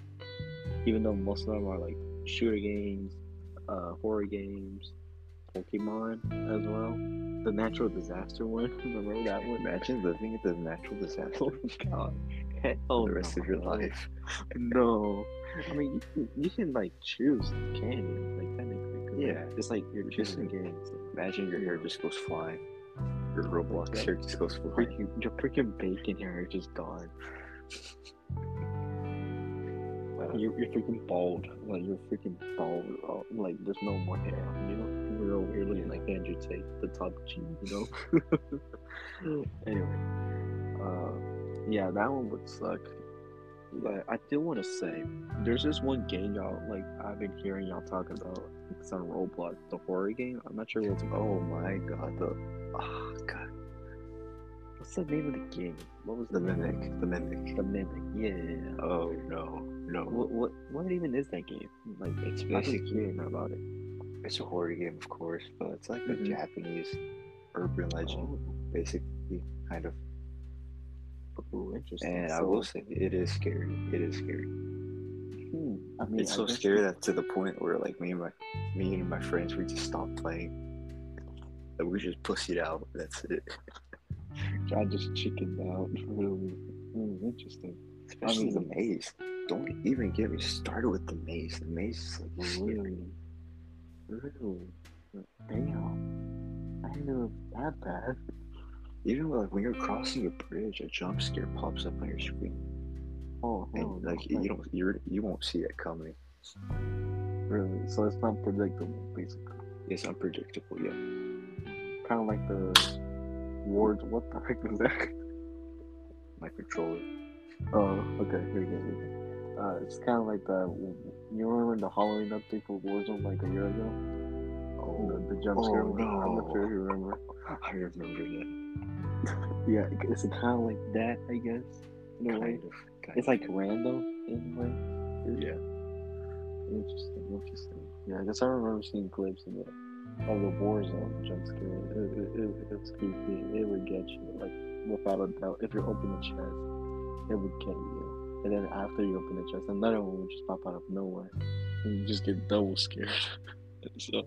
even though most of them are like shooter games, uh, horror games, Pokemon as well. The natural disaster one, remember that one? Imagine living in the natural disaster. Oh god! Hell the rest of your life. No, I mean you can, you can like choose candy, like technically. Yeah. it's like you're Just choosing in- games. Imagine your hair just goes flying. Your Roblox hair just goes flying. Freaking, your freaking bacon hair is just gone. Uh, You're, you're freaking bald. Like you're freaking bald. Oh, like there's no more hair. You know, we're over here looking like Andrew Tate, the top G. You know. anyway, uh, yeah, that one would suck. But I do want to say, there's this one game y'all like I've been hearing y'all talk about. It's on Roblox, the horror game. I'm not sure what's oh my god, the oh god, What's the name of the game? What was the name? mimic, the mimic. The Mimic. Yeah. Oh no, no. What what what even is that game? Like It's basically hearing about it. it's a horror game, of course, but it's like Mhm. a Japanese urban legend, Oh, basically, kind of. Ooh, interesting. And I will say, it is scary. It is scary. hmm, I mean, it's I so scary that to the point where like me and my me and my friends we just stopped playing. And we just pussied out. That's it. I just chickened out. Really, mm, interesting. Especially the mean- maze. Don't even get me started with the maze. The maze is like scary. Really, really. Damn, I didn't know it was that bad. Even like when you're crossing a bridge, a jump scare pops up on your screen, Oh, and hell like no. you don't you you won't see it coming. really. So it's not predictable, basically. It's unpredictable. Yeah, Kind of like the ward. What the heck is that? my controller. Oh, okay. Here you go. here go. Uh, it's kind of like the. You remember the Halloween update for Warzone like a year ago? Oh, The, the jump Oh, scare. I'm not no. sure you remember. I remember that. Yeah, it's kind of like that, I guess. In a way, of. Kind it's like random in a way. yeah. Interesting, interesting. Yeah, I guess I remember seeing clips of the of the Warzone jump scare. It, it, it, it's creepy. It would get you, like without a doubt. If you open the chest, it would get you. And then after you open the chest, another one would just pop out of nowhere, and you just get double scared. so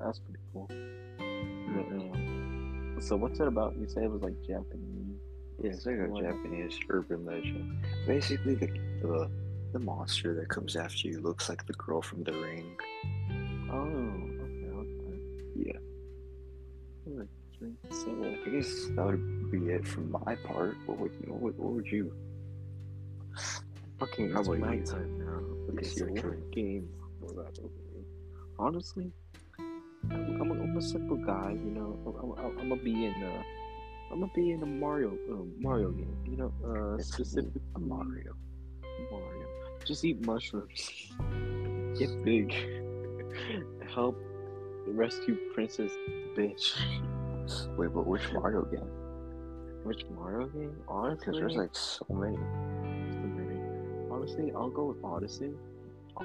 that's pretty cool. But, um, so what's it about? You say it was like Japanese. Yeah, it's like a What? Japanese urban legend. Basically, the, the the monster that comes after you looks like the girl from The Ring. Oh, okay, okay. Yeah. So, I guess that would be it from my part. What would you? What what would you? How it's my you? time now. Okay, It's your turn. game. Honestly, I'm, I'm, a, I'm a simple guy, you know. I'm, I'm, gonna be in a, I'm gonna be in a Mario uh, Mario game, you know. Uh, It's specifically a Mario. Mario. Just eat mushrooms. Get big. Help rescue Princess Bitch. Wait, but which Mario game? Which Mario game? Honestly, Because there's like so many. Honestly, I'll go with Odyssey.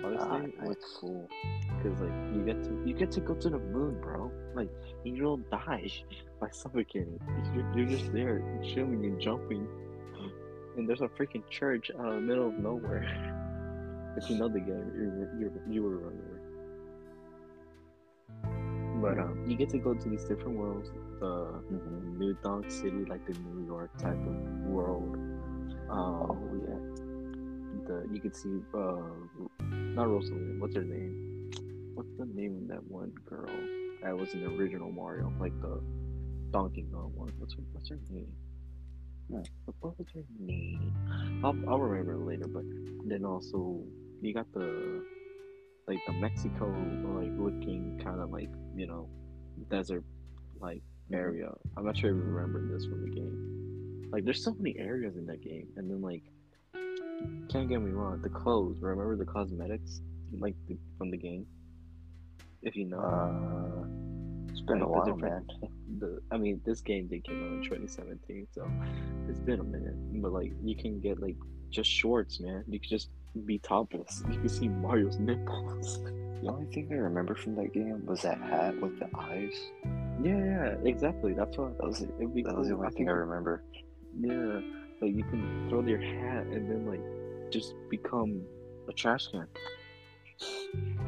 Was nice. cool because like you get to you get to go to the moon, bro. Like you don't die by suffocating. You're, you're just there chilling and jumping, and there's a freaking church out in the middle of nowhere. if you know the game, you you you will remember. But um, you get to go to these different worlds. The Mhm. New Donk City, like the New York type of world. Um, Oh yeah. the you can see uh not Rosalie, what's her name? What's the name of that one girl that was in the original Mario, like the Donkey Kong one? What's her what's her name? Hmm. What was her name? I'll I'll remember it later, but then also you got the like the Mexico like looking kind of like, you know, desert like area. I'm not sure if you remember this from the game. Like there's so many areas in that game and then like can't get me wrong, the clothes, remember the cosmetics like the, from the game? If you know. Uh, it's been a Like, the while, man. the I mean this game did came out in 2017, so it's been a minute. But like you can get like just shorts, man. You can just be topless. You can see Mario's nipples. The only thing I remember from that game was that hat with the eyes. yeah, yeah, exactly. That's what That was it. it'd be That was the only thing I remember. Yeah, like you can throw your hat and then like just become a trash can.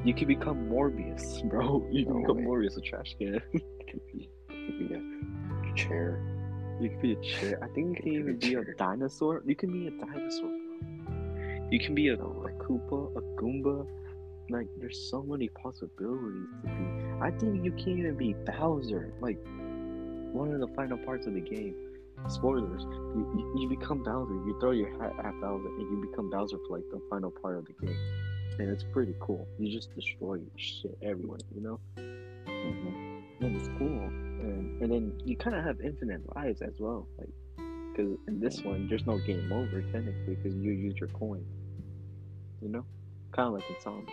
You can become Morbius, bro. You can No become way. Morbius, a trash can. It could be, could be a chair. You can be a chair. I think you can even can be be a a dinosaur. You can be a dinosaur. Bro. You can be a, a Koopa, a Goomba. Like, there's so many possibilities to be. I think you can even be Bowser. Like, one of the final parts of the game. Spoilers. You, you, become Bowser. You throw your hat at Bowser, and you become Bowser for like the final part of the game. And it's pretty cool. You just destroy shit everywhere. You know. Mhm. And it's cool. And and then you kind of have infinite lives as well, like because in this one there's no game over technically because you use your coin. You know, kind of like in Sonic.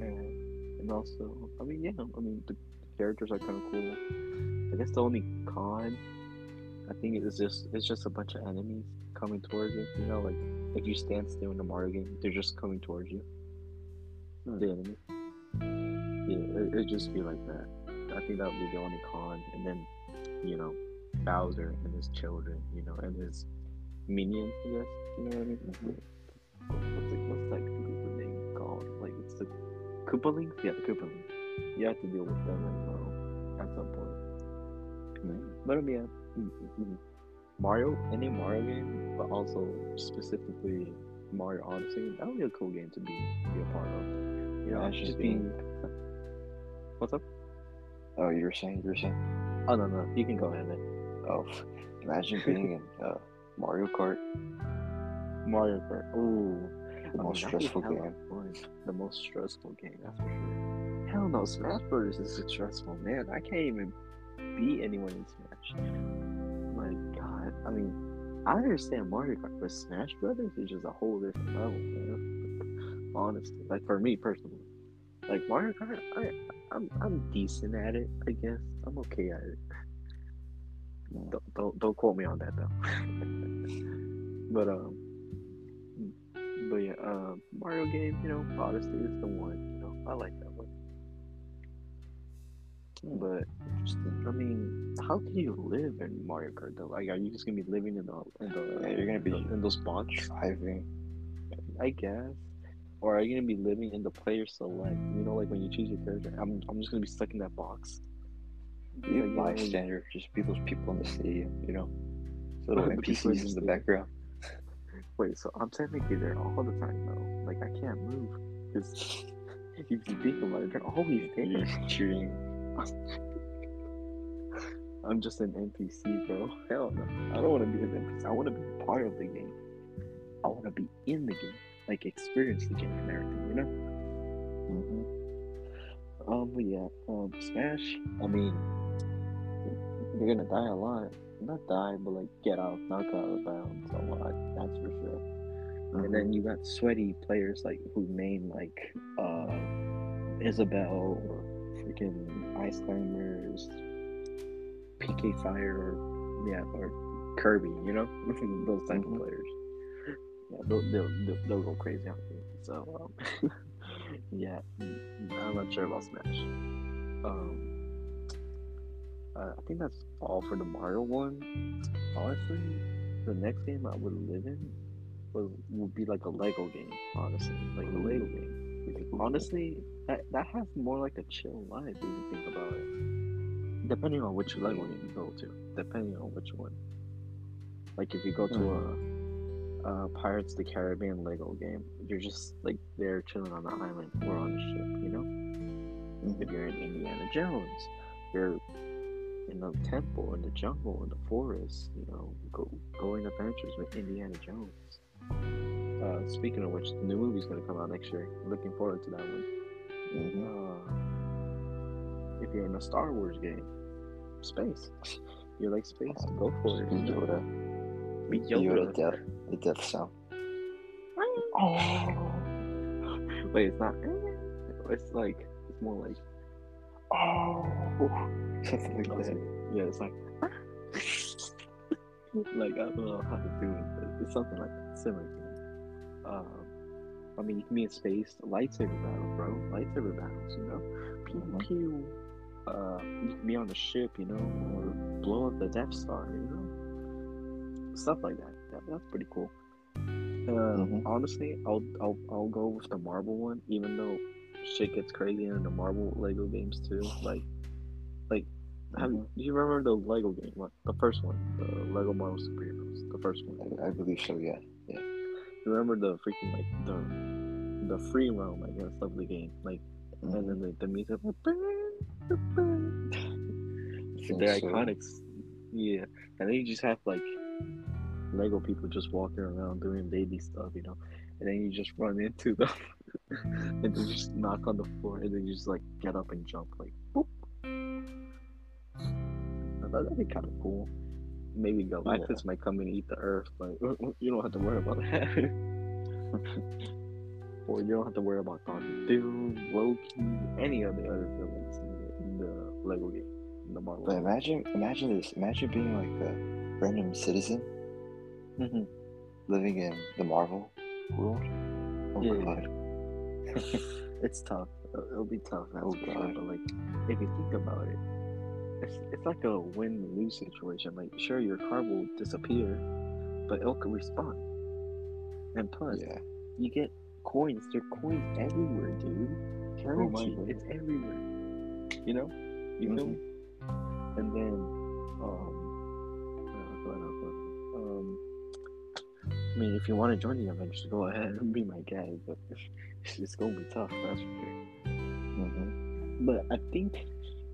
And and also, I mean, yeah, I mean the characters are kind of cool. I guess the only con, I think, is just it's just a bunch of enemies coming towards you. You know, like if you stand still in the Mario game, they're just coming towards you. The enemy. Yeah, it, it'd just be like that. I think that would be the only con. And then, you know, Bowser and his children, you know, and his minions, I guess. You know what I mean? What's, it, what's that Koopa name called? Like, it's the Koopalings? Yeah, the Koopalings. You have to deal with them as well at some point. Mhm. But yeah. Mario, any Mario game, but also specifically Mario Odyssey, that would be a cool game to be, be a part of. You know, Imagine just being-. What's up? Oh, you were saying, you were saying. Oh no no, you can go ahead, man. Oh, imagine being in uh, Mario Kart, Mario Kart. Ooh, the I most mean, stressful game. The most stressful game, that's for sure. Hell no, Smash Brothers is a stressful, man. I can't even beat anyone in Smash. My God, I mean, I understand Mario Kart, but Smash Brothers is just a whole different level, man. Honestly, like for me personally, like Mario Kart, I, I'm, I'm decent at it, I guess. I'm okay at it. Don't, don't, don't quote me on that though. but um, but yeah, um, Mario game, you know, Odyssey is the one. You know, I like that. But I mean, how can you live in Mario Kart though? Like, are you just gonna be living in the in the Yeah, you're gonna be in those spots? driving. I guess. Or are you gonna be living in the player select? You know, like when you choose your character, I'm I'm just gonna be stuck in that box. Be a Like, you know, bystander. Just be those people in the stadium, you know? Little The people in NPCs in the background. Wait, so I'm technically there all the time though. Like I can't move. Cause if you think about it, they're always You're there. just cheering. I'm just an NPC, bro. Hell no. I don't want to be an NPC. I want to be part of the game. I want to be in the game, like experience the game and everything, you know. hmm Um, but yeah, um, Smash. I mean, you're gonna die a lot. Not die, but like get out, knock out of bounds a lot. That's for sure. And Mm-hmm. then you got sweaty players like who main like uh Isabelle or freaking Ice Climbers, PK Fire, or yeah, or Kirby. You know, those type Mhm. of players. Yeah, they'll they'll, they'll, they'll go crazy on me. So um, yeah, I'm not sure about Smash. Um, uh, I think that's all for the Mario one. Honestly, the next game I would live in was would be like a Lego game. Honestly, like a Lego game. Honestly, that that has more like a chill life if you think about it. Depending on which Lego game you go to, depending on which one. Like if you go to a, a Pirates of the Caribbean Lego game, you're just like there chilling on the island or on the ship, you know. If you're in Indiana Jones, you're in the temple, in the jungle, in the forest, you know, go going adventures with Indiana Jones. Uh, speaking of which, the new movie's gonna come out next year. Looking forward to that one. Uh, if you're in a Star Wars game, space. You like space? Go for it. Be? Yoda. Be Yoda, Yoda. death, the death sound. Oh. Wait, it's not. It's like it's more like. Oh, something like that. Yeah, it's like. like I don't know how to do it, but it's something like that, similar. To that. Um, I mean, you can be in space, lightsaber battle, bro. Lightsaber battles, you know. Pew Mhm. pew. Uh, you can be on the ship, you know, or blow up the Death Star, you know. Stuff like that. that that's pretty cool. Um, Mhm. Honestly, I'll I'll I'll go with the Marvel one, even though shit gets crazy in the Marvel Lego games too. Like, like Have you, do you remember the Lego game? What the first one? The Lego Marvel Superheroes. The first one. I, I believe so. Yeah. You remember the freaking like the the free roam, I guess, of the game. Like, and Mhm. then the, the music. Think They're so. iconics. Yeah, and then you just have like Lego people just walking around doing baby stuff, you know, and then you just run into them, and then just knock on the floor, and then you just like get up and jump, like boop. That- That'd be kind of cool. Maybe Galactus might come and eat the Earth, but you don't have to worry about that. or you don't have to worry about Doctor Doom, Loki, any of the other villains in the, in the Lego game, in the Marvel. But imagine, imagine this. Imagine being like a random citizen Mhm. living in the Marvel world. Oh Yeah. my god. it's tough. It'll it'll be tough, that's Oh, for sure. God. But like, if you think about it, it's it's like a win-lose situation. Like, sure, your car will disappear, but it'll respawn. And plus, Yeah. you get coins. There are coins everywhere, dude. Currency, God. it's everywhere. You know, you feel me? And then, um, uh, what else, what else? um, I mean, if you want to join the Avengers, go ahead and be my guy. But it's, gonna be tough, that's for sure. hmm But I think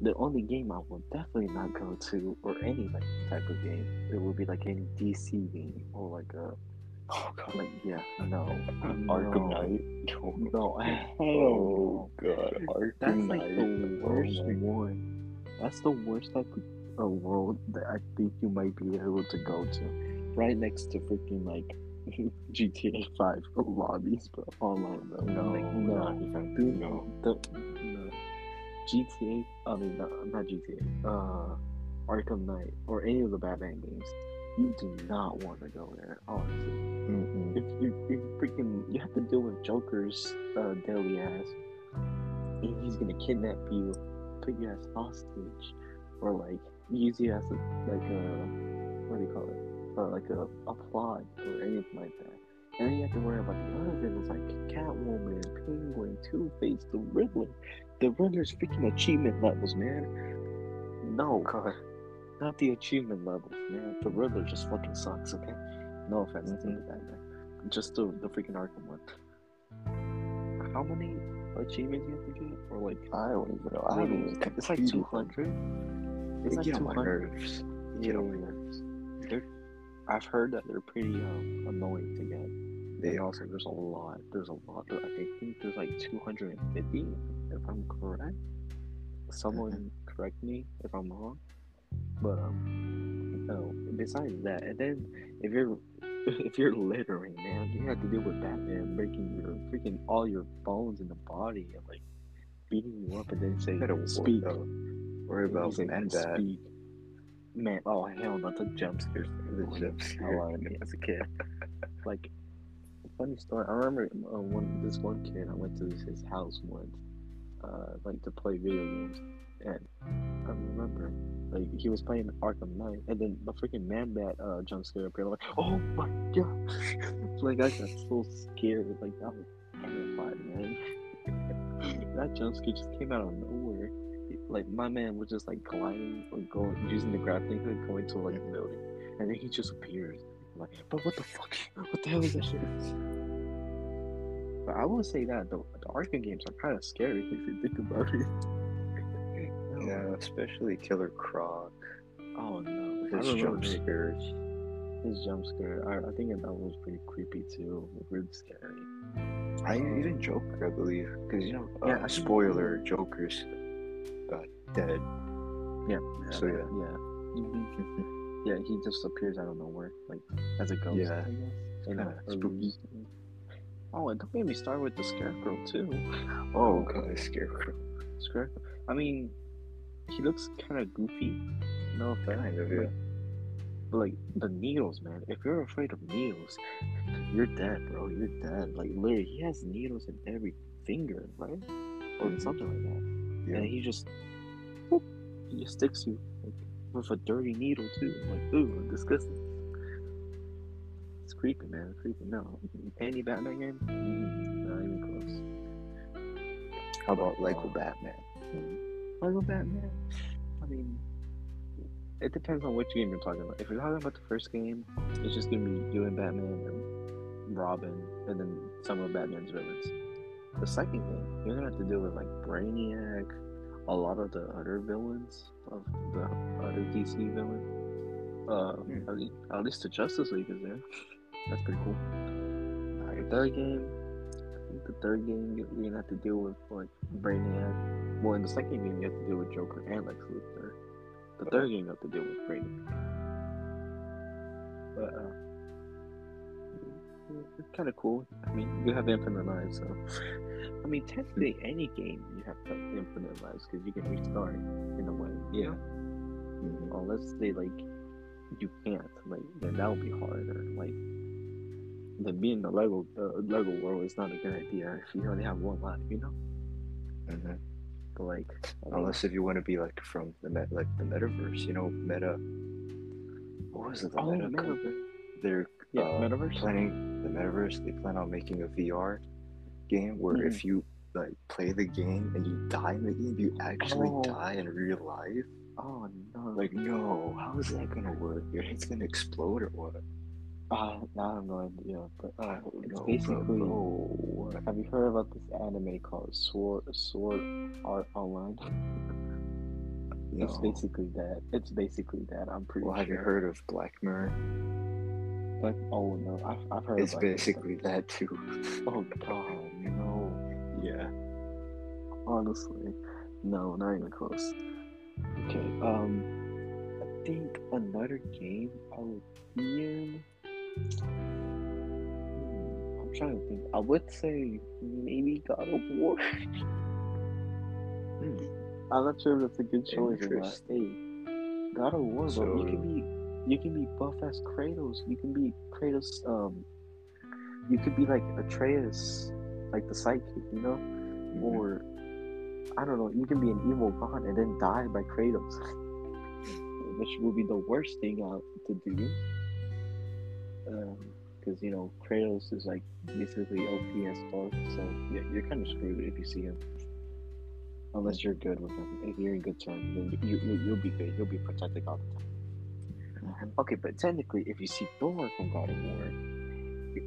the only game I will definitely not go to, or any like type of game, it will be like any DC game or like a Oh god. like yeah, no, Arkham no, Knight. Oh, No, oh god. Arkham That's Knight. like the Oh worst my one. That's the worst type of of world that I think you might be able to go to. Right next to freaking like GTA 5 lobbies, but online though. No, like, not no, even. dude, No. The, no. GTA, I mean, no, not GTA, uh, Arkham Knight, or any of the Batman games, you do not want to go there, honestly. Mm-mm. If you, if you freaking, you have to deal with Joker's uh, daily ass, and he's gonna kidnap you, put you as hostage, or like use you as a, like a, what do you call it, uh, like a, a plot or anything like that. And then you have to worry about the other villains like Catwoman, Penguin, Two Face, the Riddler. The Riddler's freaking achievement levels, man. No, God. Not the achievement levels, man. The Riddler just fucking sucks, okay? No offense to Mhm. that man. Just the, the freaking Arkham one. How many achievements do you have to get? Or like, I don't even know. I haven't even it's like 200? It's like 200. nerves. Get on my nerves. They're, I've heard that they're pretty um, annoying to get. They also, there's a lot. There's a lot. I think there's like 250, if I'm correct. Someone Mm-hmm. correct me if I'm wrong. But um, no. Besides that, and then if you're if you're littering, man, you have to deal with Batman breaking your freaking all your bones in the body and like beating you up, and then say You speak. Worry about, worry And about said, man speak. Man, oh hell no, the jump scares The jump scare. Hell me as a kid. like, funny story. I remember uh, one this one kid. I went to his house once, uh, like to play video games, and I remember like he was playing Arkham Knight, and then the freaking Man-Bat uh, jump scare appeared. Like, oh my god! like I got so scared. Like I was terrified, man. that jump scare just came out of nowhere like my man was just like gliding or going using the grappling hook going to like a building and then he just appears I'm like but what the fuck what the hell is that shit but I will say that the, the Arkham games are kind of scary if you think about it Yeah, especially Killer Croc. oh no His jump scares. his jump scare I, I think that was pretty creepy too really scary I even Joker, I believe, because you know, uh, Yeah, spoiler, Joker's uh, dead. yeah So, yeah. yeah Mhm. yeah he just appears out of nowhere like as a ghost Yeah. I guess in Kinda spooky. Oh, and don't get me started with the scarecrow too. Oh god, Scarecrow. Scarecrow. I mean, he looks kind of goofy. No offense. Kind of, but- like the needles, man. If you're afraid of needles, you're dead, bro. You're dead. Like literally, he has needles in every finger, right? Or Mhm. something like that. Yeah. And he just, whoop, he just sticks you like, with a dirty needle too. Like, ooh, disgusting. It's creepy, man. It's creepy. No, any Batman game, not even close. How about Lego Uh, Batman? Lego Batman. I mean, it depends on which game you're talking about. If you're talking about the first game, it's just gonna be you and Batman and Robin, and then some of Batman's villains. The second game, you're gonna have to deal with like Brainiac, a lot of the other villains of the other DC villains. Uh, Hmm. at, least, at least the Justice League is there. That's pretty cool. The third game, I think the third game you're gonna have to deal with like Brainiac. Well, in the second game you have to deal with Joker and Lex Luthor. The third game you have to deal with Brainiac. But uh, it's kind of cool. I mean, you have infinite lives, so I mean, technically any game you have to have infinite lives because you can restart in a way. Yeah. Mhm. unless they like you can't like then that would be harder like then being the lego uh, lego world is not a good idea if you only have one life you know Mhm. Like Unless if you want to be like from the met like the metaverse, you know, meta. What was it? The Oh, meta. Metaverse. They're yeah uh, metaverse planning the metaverse. They plan on making a VR game where Mhm. if you like play the game and you die in the game, you actually Oh. die in real life. oh no Like, no, how is that gonna work? Your head's gonna explode or what? Uh, now i have no idea but uh, it's basically bro. have you heard about this anime called sword sword art online it's basically that it's basically that i'm pretty Well, have you heard of Black Mirror? but oh no i've, I've heard It's basically that too. oh god no Yeah. Honestly, no, not even close. Okay, um, I think another game I would be in. I'm trying to think. I would say maybe God of War. Hmm. I'm not sure if that's a good choice or not. God of War, bro. So- you can be, you can be buff as Kratos. You can be Kratos. Um, you could be like Atreus, like the sidekick, you know Mhm. or I don't know, you can be an evil god and then die by Kratos, which will be the worst thing out to do. Because you know Kratos is like basically OP as fuck, so yeah, you're kind of screwed if you see him. Unless you're good with him, if you're in good terms, then you, you you'll be good. You'll be protected all the time. Mhm. Okay, but technically, if you see Thor from God of War,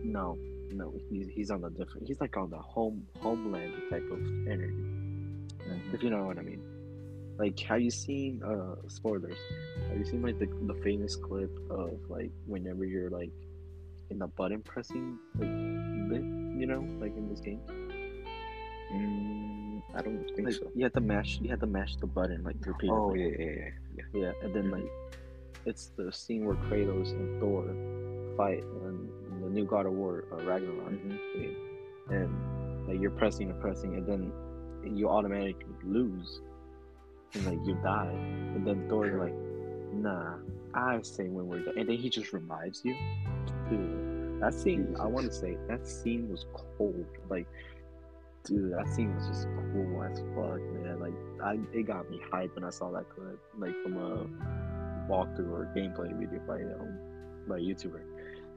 no, no, he's he's on the different. He's like on the home homeland type of energy, if you know what I mean. Like, have you seen uh spoilers? Have you seen like the the famous clip of like whenever you're like in the button pressing like bit, you know, like in this game, Mm, I don't think like so. you have to mash you have to mash the button like repeatedly. Oh yeah, yeah, yeah. yeah. Yeah, and then like it's the scene where Kratos and Thor fight and the new God of War uh, Ragnarok, Mhm. and like you're pressing and pressing, and then you automatically lose, and like you die, and then Thor's like, "Nah, I say when we're done," and then he just revives you. Dude, that scene, I want to say that scene was cold, like. Dude, that scene was just cool as fuck, man. Like, I it got me hyped when I saw that clip, like from a walkthrough or gameplay video by um by a YouTuber.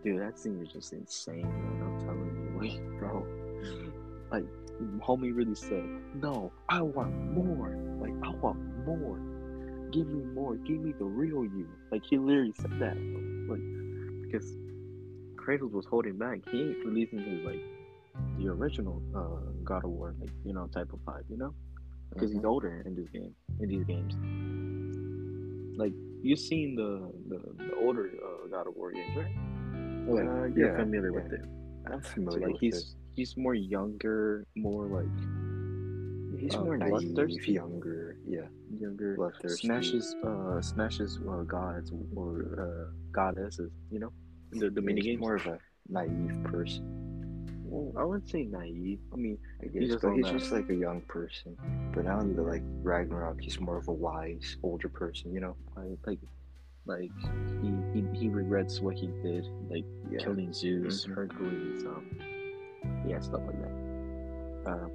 Dude, that scene was just insane, man. I'm telling you, like, bro, like, homie really said, "No, I want more. Like, I want more. Give me more. Give me the real you." Like, he literally said that, like, because Kratos was holding back. He ain't releasing his like the original uh, God of War, like you know, type of vibe, you know, because he's Mhm. older in this game, in these games. Like you've seen the the, the older uh, God of War games, right? Like, Uh, you're yeah, familiar yeah. with it. I'm So familiar like with he's he's more younger, more like. He's uh, more naive, younger. Yeah, younger. bloodthirsty. Smashes uh smashes uh, gods or uh, goddesses, you know, the the mini more of a naive person. Well, I wouldn't say naive. I mean, I He's just he's just like a young person. But now in the like Ragnarok, he's more of a wise, older person. You know? like like like he, he he regrets what he did, like Yeah. killing Zeus, Mhm. Hercules, um, yeah, stuff like that. Um,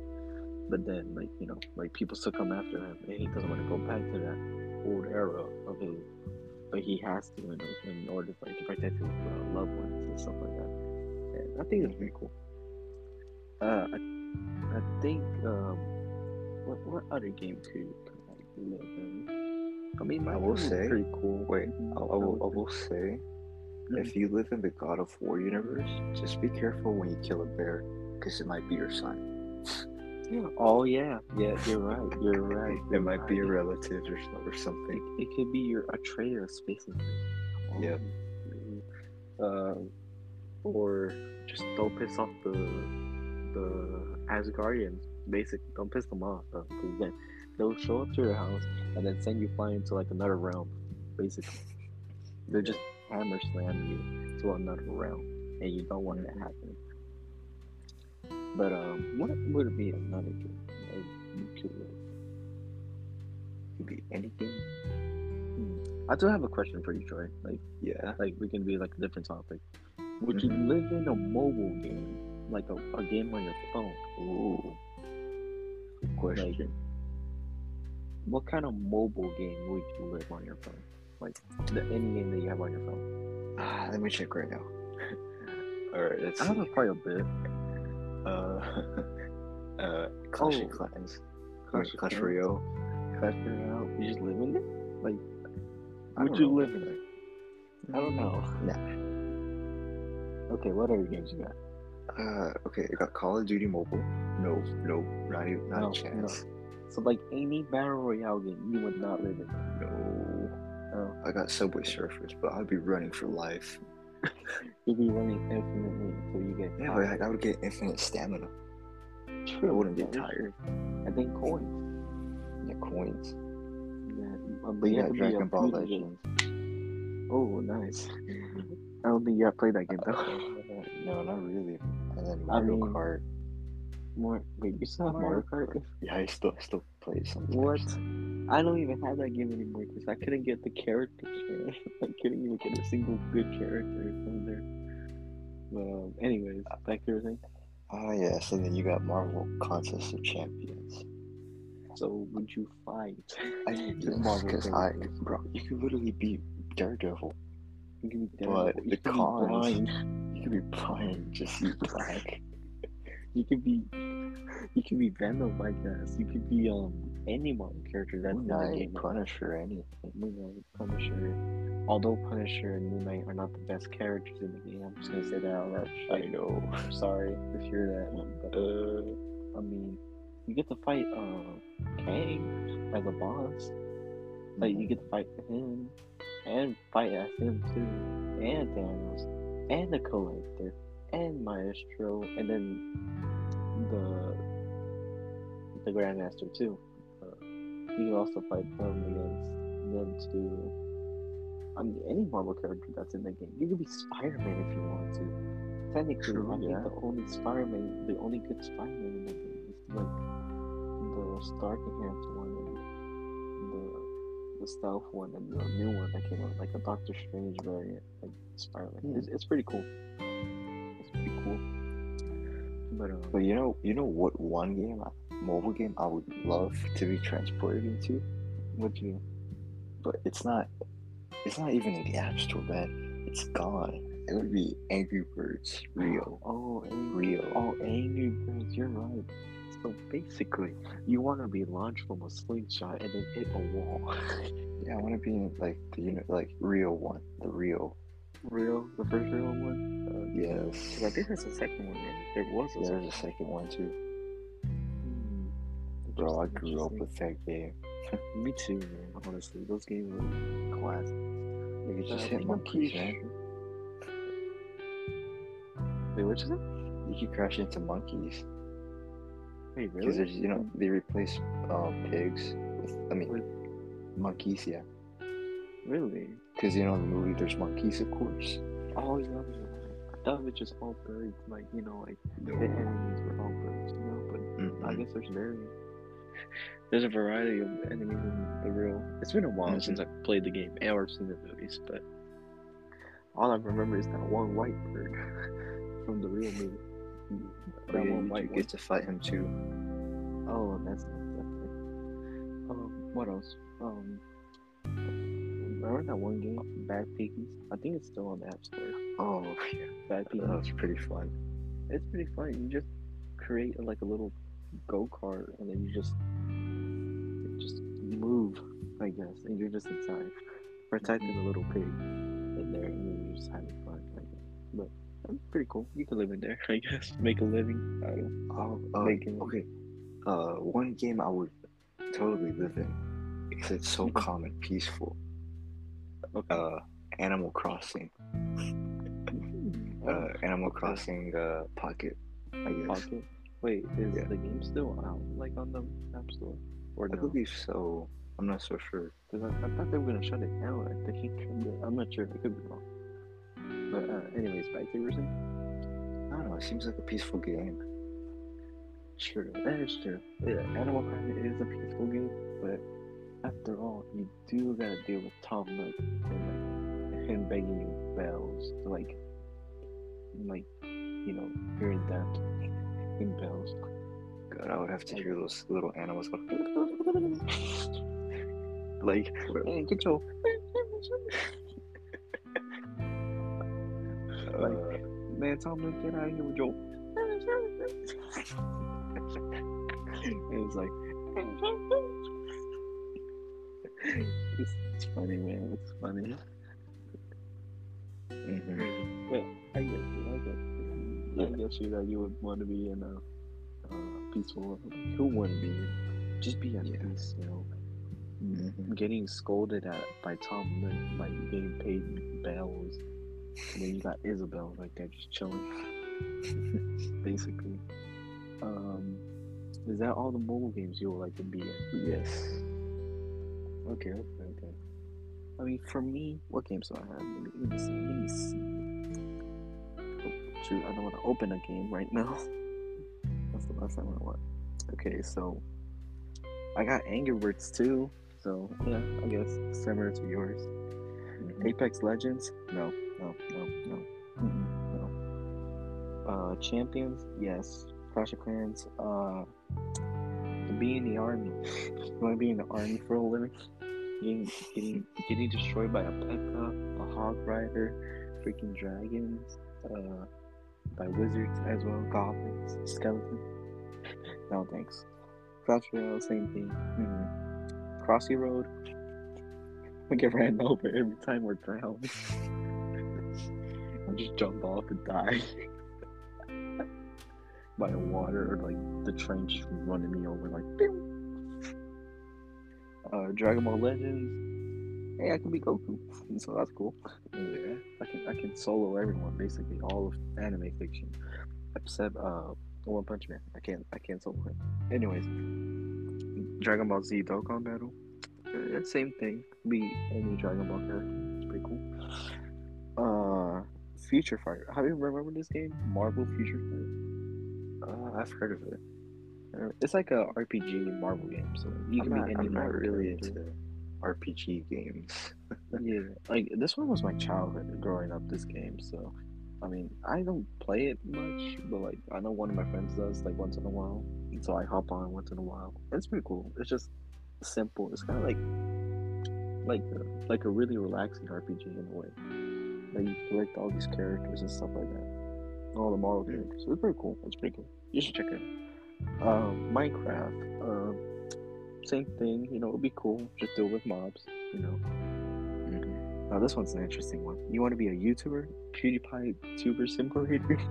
but then like you know, like people still come after him, and he doesn't want to go back to that old era of his, but he has to in, in order like to protect his uh, loved ones and stuff like that. And I think it's pretty cool. Uh, I, I think um, what what other game could, I live in? I mean, I will say- pretty cool. Wait, I, I will, I will say, Mhm. if you live in the God of War universe, just be careful when you kill a bear, because it might be your son. Oh yeah, yeah, you're right. You're right. It you're might be a relative or, or something. it could be your Atreus, basically. Yep. Um, Uh, or just don't piss off the the Asgardians. Basically, don't piss them off. Though, 'cause then they'll show up to your house and then send you flying to like another realm. Basically, they just hammer slam you to another realm, and you don't want that to happen. But um, what would be another game that you could? Could be anything. I do have a question for you, Troy. Like, Yeah. like we can be like a different topic. Would you Mhm. live in a mobile game, like a, a game on your phone? Ooh. Good question. What kind of mobile game would you live on your phone? Like the any game that you have on your phone? Ah, let me check right now. All right, let's I have quite a bit. Uh, uh, Clash Oh. of Clans. Clash Clash Royale. Clash Royale. You just live in it? Like, I would you know. live in it? I don't know. Nah. Okay, what other games you got? Uh, okay, I got Call of Duty Mobile. No, no, not even, not No, a chance. So like any battle royale game, you would not live in. No. Oh, I got Subway Surfers, but I'd be running for life. You'd be running infinitely until you get. Yeah, tired. but I, I would get infinite stamina. True. I wouldn't get tired. I think coins. Yeah, coins. Yeah, But you yeah, have to Dragon Ball. Legends. Oh, nice. I don't think you have played that game though. Uh, no, not really. And then I Mario mean- Kart. More, wait, you still have Mario Kart? Yeah, I still I still play sometimes. What? I don't even have that game anymore because I couldn't get the characters. Man. I couldn't even get a single good character from there. But um, anyways, back to your thing. Ah, yes, and then you got Marvel Contest of Champions. So would you fight? I the because I, bro, you could literally be Daredevil. You can be But you the cons- blind. You could be blind, just you black. You could be, you could be Venom, I guess. You could be um any Marvel character that's Moon in the game. Punisher, anything. Moon Knight, Punisher. Although Punisher and Moon Knight are not the best characters in the game, I'm just gonna say that out loud. I know. I'm sorry to hear that, but uh, I mean, you get to fight uh Kang as a boss. Like you get to fight him and fight as him too, and Thanos, and the Collector, and Maestro, and then the the Grandmaster too. Uh, you can also fight them against them too. I mean, any Marvel character that's in the game. You could be Spider-Man if you want to. Technically, True, I think yeah. the only Spider-Man, the only good Spider-Man in the game is like the Stark Enhanced one and the the stealth one and the new one that came out, like a Doctor Strange variant, like Spider-Man. Hmm. It's, it's pretty cool. Pretty cool. But um, But you know, you know what one game, mobile game, I would love to be transported into, what you? but it's not. It's not even in the App Store, man. It's gone. It would be Angry Birds Rio. Oh, angry. Rio. Oh, Angry Birds. You're right. So basically, you want to be launched from a slingshot and then hit a wall. Yeah, I want to be in like the you know like Rio one, the Rio. Real, the first Rio one. Uh, Yes. I think there's a second one. Right? There was a Yeah, second. there's a second one too. Hmm. Bro, I grew up with that game. Me too, man. Honestly, those games were classic. You could just Uh, hit monkeys, man. Wait, what you said? You could crash into monkeys Wait, because really? there's you know they replace um, pigs with I mean With- monkeys, yeah. Really? Because you know in the movie there's monkeys, of course. Oh, yeah. I thought it was just all birds. Like, you know, like No. the enemies were all birds, you know? But I Mm-mm. guess there's variants. There's a variety of enemies in the Rio. It's been a while Mhm. since I've played the game or seen the movies, but all I remember is that one white bird from the Rio movie. But That yeah, one white you get to fight him too. Oh, that's not that. Um, what else? Um, remember that one game, Bad Piggies? I think it's still on the App Store. Oh yeah, Bad Piggies. that was pretty fun. It's pretty fun. You just create like a little go kart, and then you just you just move I guess, and you're just inside protecting the little pig in there, and you're just having fun. Guess. But that's pretty cool. You can live in there, I guess. Make a living. I don't. Oh, uh, Making- okay. Uh, one game I would totally live in because it's so calm and peaceful. Okay. Uh, Animal Crossing. Uh, Animal Crossing uh, Pocket. I guess. Pocket. Wait, is Yeah. the game still out, like on the App Store, or I no? believe so. I'm not so sure. Because I, I thought they were gonna shut it down. I think but I'm not sure. I could be wrong. But uh, anyways, back to. I don't know. It seems like a peaceful game. True, that is true. Yeah, Animal Crossing is a peaceful game, but after all, you do gotta deal with Tom Nook and like him begging you bells to like, like, you know, hearing that in bells. God, I would have to hear those little animals go. like, Man, get your uh, man, Tom Nook, get out of here with your. it was like. It's, it's funny, man. It's funny. mhm. But I guess you like it. I guess you that you would want to be in a uh, peaceful world. Who wouldn't be? Just be at Yeah. peace, you know. Mhm. Getting scolded at by Tom Nook, like getting paid bells, and then you got Isabelle right there just chilling. Basically, um, is that all the mobile games you would like to be in? Yes. Okay, okay, okay. I mean, for me, what games do I have? Let me, let me see. Let me see. Oh, shoot, I don't want to open a game right now. That's the last time I want. Okay, so I got Angry Birds too. So yeah, I guess similar to yours. Mhm. Apex Legends? No, no, no, no, no. Uh, Champions? Yes. Clash of Clans? Uh, be in the army. you want to be in the army for a living? Getting, getting, getting destroyed by a P.E.K.K.A, a Hog Rider, freaking dragons, uh, by wizards as well, goblins, skeletons. no thanks. Royale, same thing. Mm-hmm. Crossy Road. We get ran over every time we're drowned. I just jump off and die. By water or like the train just running me over like. Uh Dragon Ball Legends. Hey, I can be Goku. So that's cool. Yeah. I can I can solo everyone, basically all of anime fiction. Except uh One Punch Man. I can't I can't solo him. Anyways. Dragon Ball Z Dokkan Battle. Uh, same thing. Be any Dragon Ball character. It's pretty cool. Uh Future Fighter. Have you remember this game? Marvel Future Fighter. Uh, I've heard of it. It's like a RPG Marvel game, so you I'm can not, be I'm not really into RPG games. Yeah, like this one was my childhood growing up. This game, so I mean, I don't play it much, but like I know one of my friends does like once in a while, so I hop on once in a while. It's pretty cool. It's just simple. It's kind of like like a, like a really relaxing RPG in a way. Like you collect all these characters and stuff like that. All the Marvel Hmm. characters. It's pretty cool. It's pretty cool. You should check it. Um, Minecraft. Um, same thing. You know, it'd be cool. Just deal with mobs. You know. Mhm. Now this one's an interesting one. You want to be a YouTuber? PewDiePie Tuber Simulator?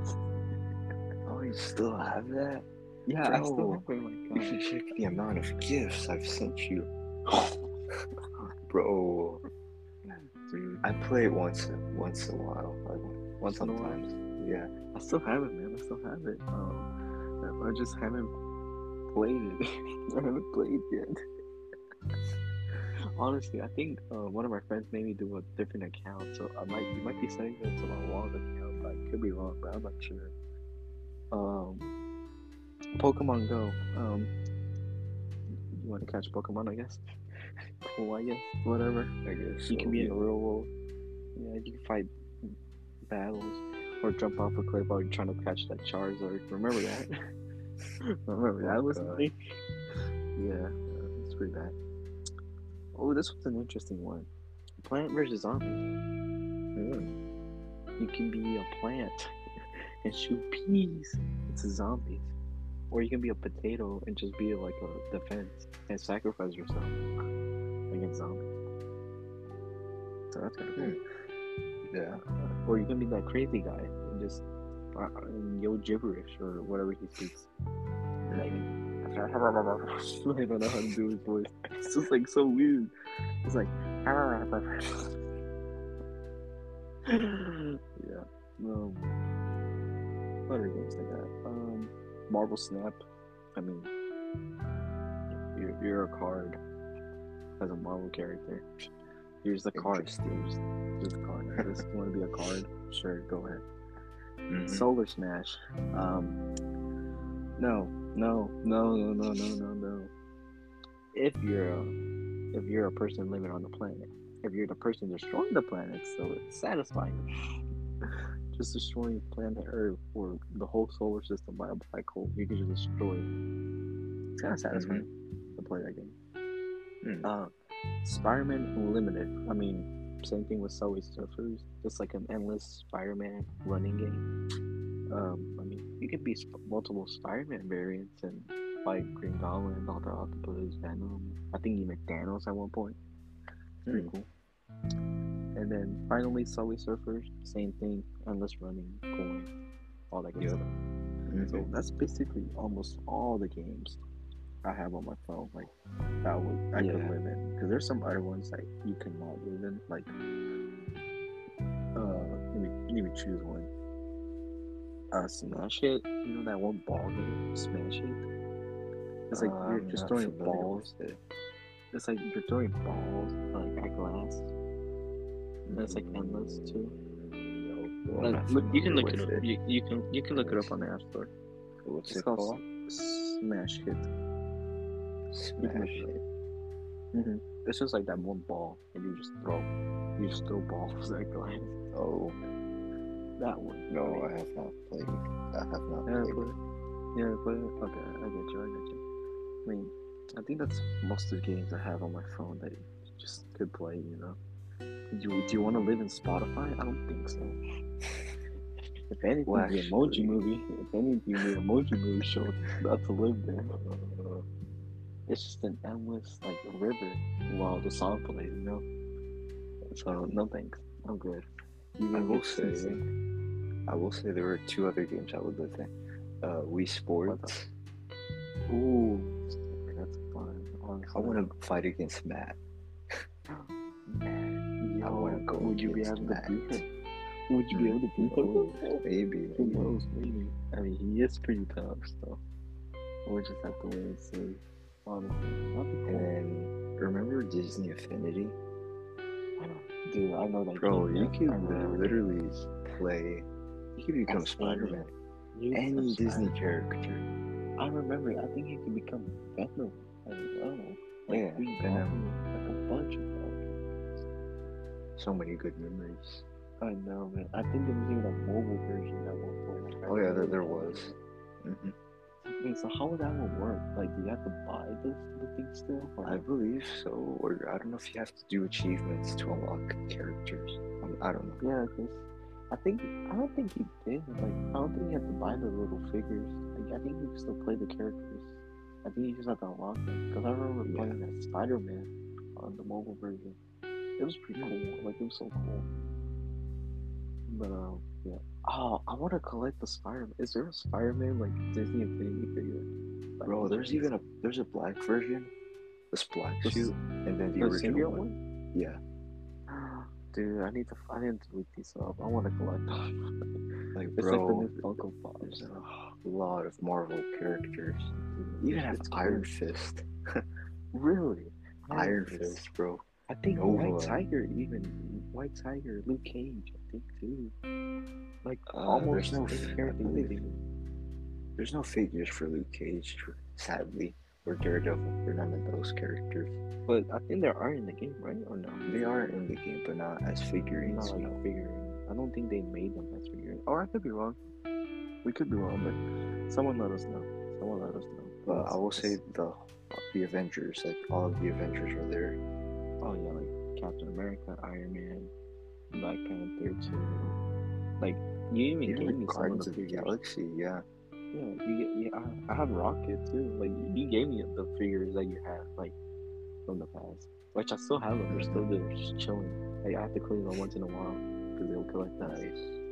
Oh, you still have that? yeah, I still have. Oh You should check the amount of gifts I've sent you. Bro, Dude, I play it once once in a while. Like, once in a while. sometimes. Yeah. I still have it, man. I still have it. Um, I just haven't played it. I haven't played yet. Honestly, I think uh, one of my friends made me do a different account, so I might you might be saying that to my wrong account, but I could be wrong, but I'm not sure. Um, Pokemon Go. Um, you want to catch Pokemon? I guess. cool, I guess. Whatever. I guess. You so, can be in the real world. Yeah, you can fight battles or jump off a cliff while you're trying to catch that Charizard. Remember that? Remember that was me. Yeah, uh, it's pretty bad. Oh, this was an interesting one. Plant versus zombie. Mm. You can be a plant and shoot peas into zombies, or you can be a potato and just be like a defense and sacrifice yourself. Against zombies. So that's kind of cool. Yeah. Or you can be that crazy guy and just uh, and yo gibberish or whatever he speaks. Like, I don't know how to do his voice. It's just like so weird. It's like yeah. Um, what other games like that? Um, Marvel Snap. I mean, you're, you're a card as a Marvel character. Here's the card. Interesting. Here's card. I just want to be a card. Sure, go ahead. Mhm. Solar Smash. Um, no, no, no, no, no, no, no, no. If you're a, if you're a person living on the planet, if you're the person destroying the planet, so it's satisfying. just destroying planet Earth or the whole solar system by a black hole, you can just destroy it. It's kind of satisfying to play that game. Mm. Uh, Spider-Man Unlimited. I mean, same thing with Subway Surfers. Just like an endless Spider-Man running game. Um, I mean, you can be sp- multiple Spider-Man variants and fight Green Goblin, Doctor Octopus, Venom. I think even Thanos at one point. It's pretty Hmm. cool. And then finally, Subway Surfers. Same thing. Endless running, coin, all that good Yep. stuff. So Mhm. that's basically almost all the games I have on my phone. Like that would I could live in because there's some other ones that you cannot live in. Like, uh, let me let me choose one. Uh, Smash Hit. You know that one ball game, Smash Hit. It's like Uh, you're I'm just throwing balls. it. It's like you're throwing balls like at glass. And it's like endless too. Mm, Like, look, you can look it up. You, you can you can look it up on the App Store. What's It's it called called? Smash Hit. Smash Hit. hmm It's just like that one ball, and you just throw, you just throw balls at glass. Oh That one. no, I have not played. I have not Yeah, played. play. Yeah, play. Okay, I get you. I get you. I mean, I think that's most of the games I have on my phone that you just could play. You know. Do you, do you want to live in Spotify? I don't think so. If anything, Well, the Emoji Movie. If anything, the Emoji Movie showed not to live there. It's just an endless like river while the song plays. You know. So no thanks. I'm good. You I will say. I will say there were two other games I would live in. Uh, Wii Sports. Ooh, that's fun. Honestly. I want to fight against Matt. Man, I wanna go Would you be able to Matt. beat him? Would you be able to beat him? Maybe. Who knows? Maybe. I mean, he is pretty tough, so we'll just have to wait and see. Honestly, And then remember Disney Infinity? I know, dude. I know that. Bro, game, you can remember. literally play. You can become Spider Man. Any Disney character. I remember. I think you can become Venom as well. Like Yeah, Green Venom. Like a bunch of characters. So many good memories. I know, man. I think there was even a mobile version at one point. Oh yeah, there, there was. hmm Wait, so how would that one work? Like, do you have to buy the, the thing still? Or I believe so. Or I don't know if you have to do achievements to unlock characters. Um, I don't know. yeah, 'cause I think I don't think you did. Like, I don't think you have to buy the little figures. Like, I think you can still play the characters. I think you just have to unlock them. Because I remember Yeah. playing that Spider Man on the mobile version. It was pretty cool. Like, it was so cool. But um, yeah. Oh, I want to collect the Spider. Is there a Spider Man like Disney Infinity figure? Like, Bro, there's even a there's a black version. This black The suit, and then the, the original one. one. Yeah, Dude, I need to. I need to look these up. I want to collect them. like it's bro, like the new Funko Pops. there's a lot of Marvel characters. You even have Iron cool. Fist. Really? Iron Fist, bro. I think Nova. White Tiger, even White Tiger, Luke Cage, think too. Like Uh, almost there's no every f- I character. believe- they- There's no figures for Luke Cage, sadly, or Daredevil, or none of those characters. But I think there are in the game, right? Or no? They are in the game, but not as figurines. Not like no. a figurine. I don't think they made them as figurines. Or I could be wrong. We could be wrong, but someone let us know. Someone let us know. But I will say the the Avengers, like all of the Avengers are there. Oh yeah, like Captain America, Iron Man, Black Panther too. Like you even gave me some of Guardians the of the figures. Galaxy, yeah. Yeah, you get, yeah. I, I have Rocket too. Like you gave me the figures that you have. Like from the past, which I still have them. They're still there, just chilling. Like, I have to clean them once in a while because they'll collect dust. Nice.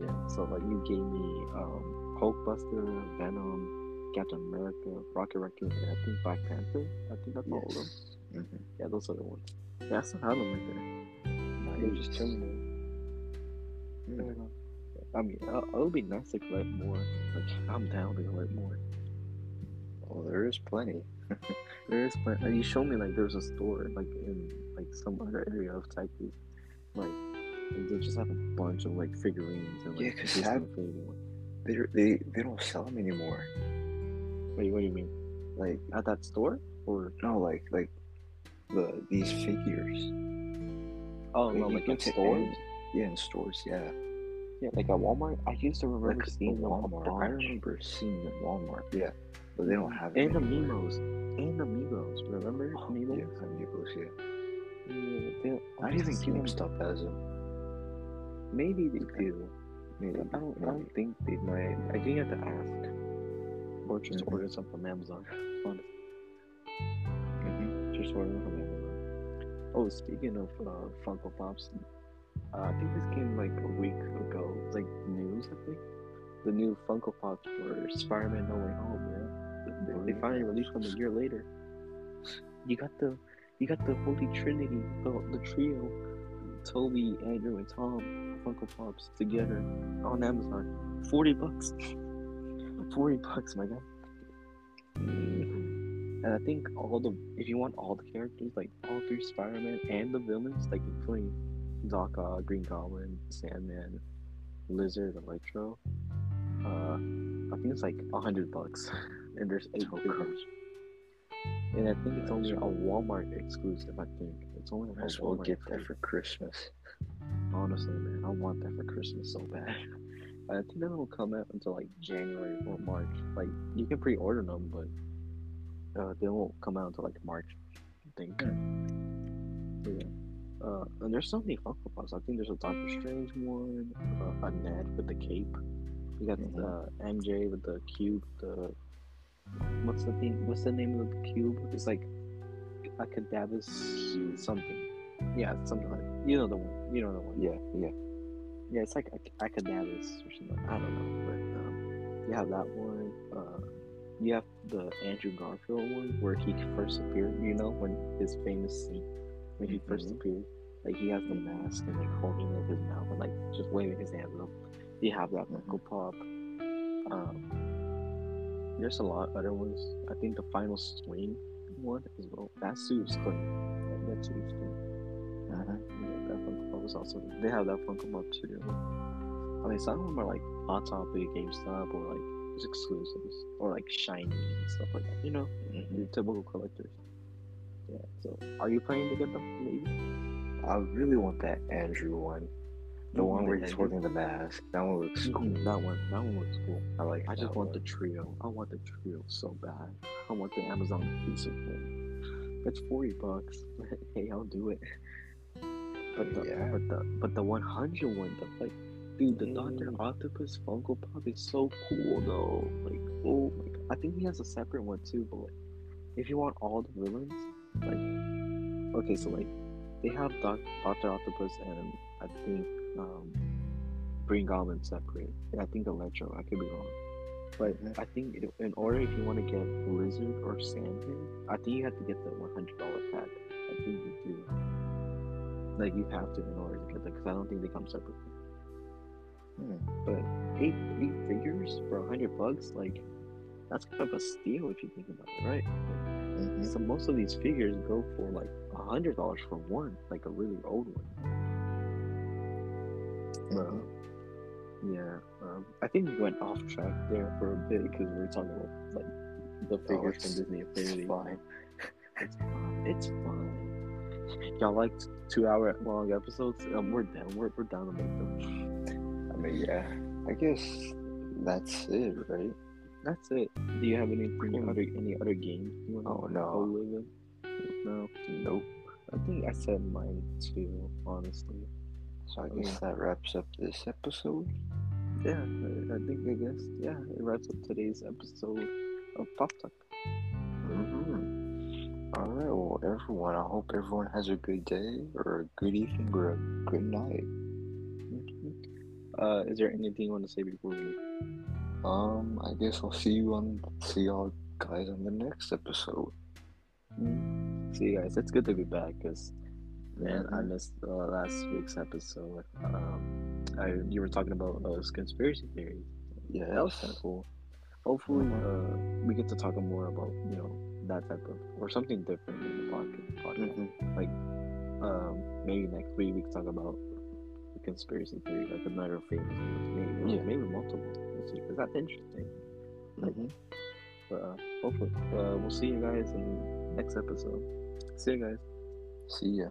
Yeah. So like you gave me um, Hulkbuster, Venom, Captain America, Rocket Raccoon, and I think Black Panther. I think that's all of them. Mm-hmm. Yeah, those are the ones. Yeah, I still have them right there. They're just chilling there. Mm. I mean, uh, it would be nice to collect more. Like, I'm down to collect more. Well, there is plenty. There is, uh, you showed me like there's a store like in like some other area of Texas, like they just have a bunch of like figurines and like Yeah, 'cause that- They they they don't sell them anymore. Wait, what do you mean? Like At that store or no, like like the these figures. Oh no, like in stores? Yeah, in stores. Yeah. Yeah, like at Walmart. I used to remember Like seeing them Walmart. I remember seeing them Walmart. Yeah, but they don't have And the. Mimos, and the Migos. Remember Oh, Migos? yeah, Amigos, yeah. Yeah, they, I to think. GameStop has them. Maybe they do. Maybe. I don't. I don't think they might. I think you have to ask, or just Mhm. order some from Amazon. Mhm. just order them from Amazon. Oh, speaking of uh, Funko Pops, uh, I think this came like a week ago. It's like news, I think. The new Funko Pops for Spider-Man: No Way Home, man. They, they finally released them a year later. You got the, you got the Holy Trinity, the, the trio, Tobey, Andrew, and Tom Funko Pops together on Amazon. Forty bucks. Forty bucks, my guy. And I think all the if you want all the characters, like all three Spider-Man and the villains, like including Doc Ock, Green Goblin, Sandman, Lizard, Electro, uh, I think it's like a hundred bucks, and there's eight Oh, figures. And I think it's only a Walmart exclusive. I think it's only a Might as well Walmart get that for Christmas. Honestly, man, I want that for Christmas so bad. I think that will come out until like January or March. Like you can pre-order them, but uh, they won't come out until like March. I think. Yeah. Uh, and there's so many Funko Pops. I think there's a Doctor Strange one, uh, a Ned with the cape. We got Mhm. uh, MJ with the cube. The what's the thing? What's the name of the cube? It's like a cadaverous something. Yeah, something like you know the one. You know the one. Yeah, yeah. Yeah, it's like a Acadavis or something. I don't know, but um, you have that one. Uh, you have the Andrew Garfield one where he first appeared. You know, when his famous scene when he first Mhm. appeared, like he has the mask and like holding up his mouth and like just waving his hands up. You have that Mhm. Funko Pop. Um, there's a lot of other ones. I think the Final Swing one as well. That suit is clean. That, suit is clean. Uh-huh. Yeah, that Funko Pop is also they have that Funko Pop too. I mean, some of them are like Hot Topic, GameStop, or like just exclusives, or like shiny and stuff like that. You know, Mhm. your typical collectors. Yeah. So, are you planning to get them? Maybe. I really want that Andrew one. The Mhm, one where he's holding the mask. That one looks cool. Mhm, That one. That one looks cool. I like I just want one. the trio. I want the trio so bad. I want the Amazon exclusive one. It's forty bucks. hey, I'll do it. But the Yeah. but the but the one hundred one, the like, dude, the Doctor Mm. Octopus Funko Pop is so cool though. Like, oh my god, I think he has a separate one too. But like, if you want all the villains, like, okay, so like, they have Doc, Doctor Octopus and I think um, Green Goblin separate, and I think Electro. I could be wrong. But Mhm. I think it- in order if you want to get Lizard or Sandman, I think you have to get the one hundred dollar pack. I think you do. Like you have to in order to get that because I don't think they come separately. Hmm. But eight eight figures for a hundred bucks, like that's kind of a steal if you think about it, right? Mhm. So most of these figures go for like a hundred dollars for one, like a really old one. Mhm. Yeah, um, I think we went off track there for a bit because we were talking about like the figures Oh, from Disney Infinity. It's fine. It's fine. It's fine. Y'all like two hour long episodes? Um, we're down. We're, we're down to make them. Mean, yeah. I guess that's it, right? That's it. Do you have any Cool. other any other games you want Oh, to no. go live in? No. Nope. I think I said mine too. Honestly. So I guess that wraps up this episode. Yeah, I, I think I guess yeah. It wraps up today's episode of Pop Talk. Mm-hmm. All right, well, everyone, I hope everyone has a good day or a good evening or a good night. Uh, is there anything you want to say before we leave? Um, I guess I'll see you on see y'all guys on the next episode. See you guys. It's good to be back because, man, I Mhm. missed uh, last week's episode. Um, I you were talking about uh, conspiracy theories. Yeah, That was kind of cool. Hopefully, uh, we get to talk more about you know that type of or something different in the podcast. podcast. Mhm. Like, um, maybe next week we can talk about conspiracy theory, like another famous one, maybe Yeah. maybe multiple. We'll see, 'cause that's interesting. Mhm. But uh, hopefully, uh, we'll see you guys in the next episode. See you guys. See ya.